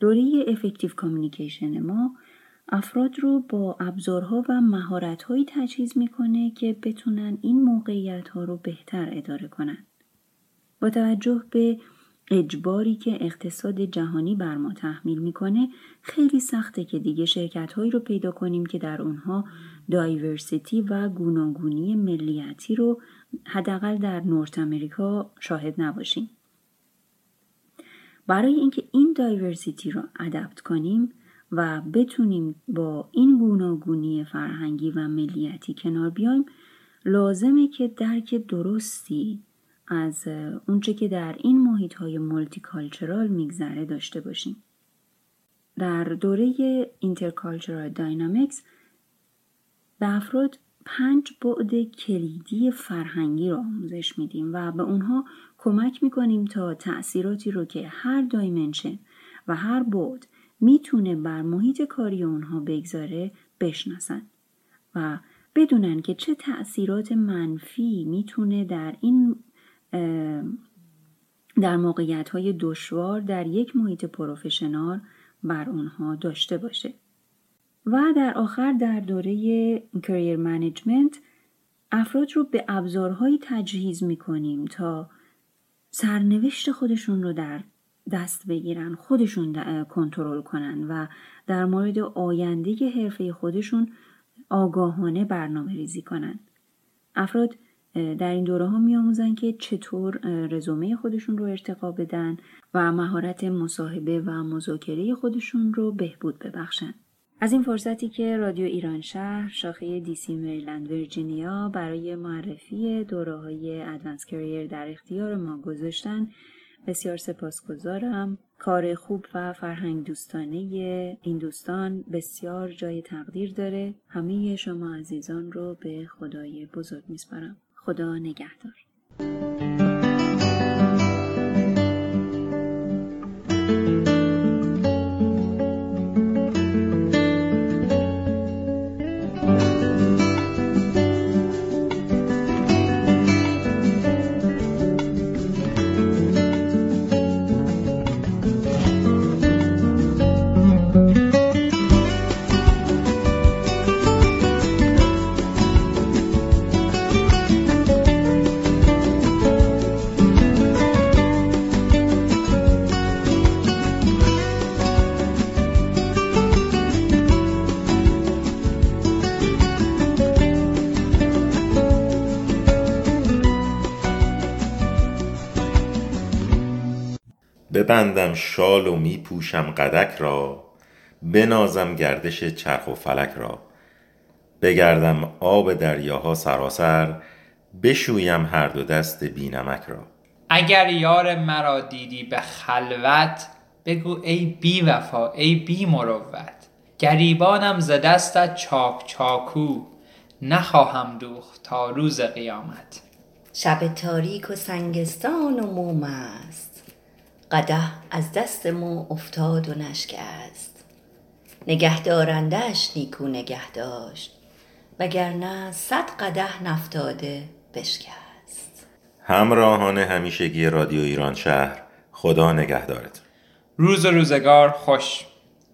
دوره effective communication ما افراد رو با ابزارها و مهارتهایی تجهیز می‌کنه که بتونن این موقعیت ها رو بهتر اداره کنند. با توجه به اجباری که اقتصاد جهانی بر ما تحمیل می‌کنه خیلی سخته که دیگه شرکت هایی رو پیدا کنیم که در اونها diversity و گوناگونی ملیتی رو حداقل در North America شاهد نباشیم. برای اینکه این diversity رو adapt کنیم و بتونیم با این گوناگونی فرهنگی و ملیتی کنار بیایم لازمه که درک درستی از اونچه که در این محیط های multicultural میگذره داشته باشیم. در دوره intercultural dynamics به افراد پنج بعد کلیدی فرهنگی رو آموزش میدیم و به اونها کمک می‌کنیم تا تأثیراتی رو که هر دایمنشن و هر بعد می‌تونه بر محیط کاری اونها بگذاره بشناسن و بدونن که چه تأثیرات منفی می‌تونه در این در موقعیت های دشوار در یک محیط پروفشنال بر اونها داشته باشه. و در آخر در دوره کریر منیجمنت افراد رو به ابزارهایی تجهیز می‌کنیم تا سرنوشت خودشون رو در دست بگیرن خودشون کنترل کنن و در مورد آینده حرفه خودشون آگاهانه برنامه ریزی کنن. افراد در این دوره ها می که چطور رزومه خودشون رو ارتقا بدن و مهارت مصاحبه و مذاکره خودشون رو بهبود ببخشن. از این فرصتی که رادیو ایران شهر شاخه دیسی مریلند ویرجینیا برای معرفی دوره های ادوانس کریر در اختیار ما گذاشتن. بسیار سپاسگزارم. کار خوب و فرهنگ دوستانه این دوستان بسیار جای تقدیر داره. همه شما عزیزان رو به خدای بزرگ میسپارم. خدا نگهدار. ببندم شال و می پوشم قدک را بنازم گردش چرخ و فلک را. بگردم آب دریاها سراسر بشویم هر دو دست بینمک را. اگر یار مرا دیدی به خلوت بگو ای بی وفا ای بی مروت. گریبانم ز دستت چاک چاکو نخواهم دوخت تا روز قیامت. شب تاریک و سنگستان و موم است. قده از دست ما افتاد و نشکست. نگهدارندهش نیکو نگه داشت وگرنه صد قده نفتاده بشکست. همراهان همیشگی رادیو ایران شهر خدا نگهدارتون. روز روزگار خوش.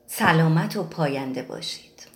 سلامت و پاینده باشید.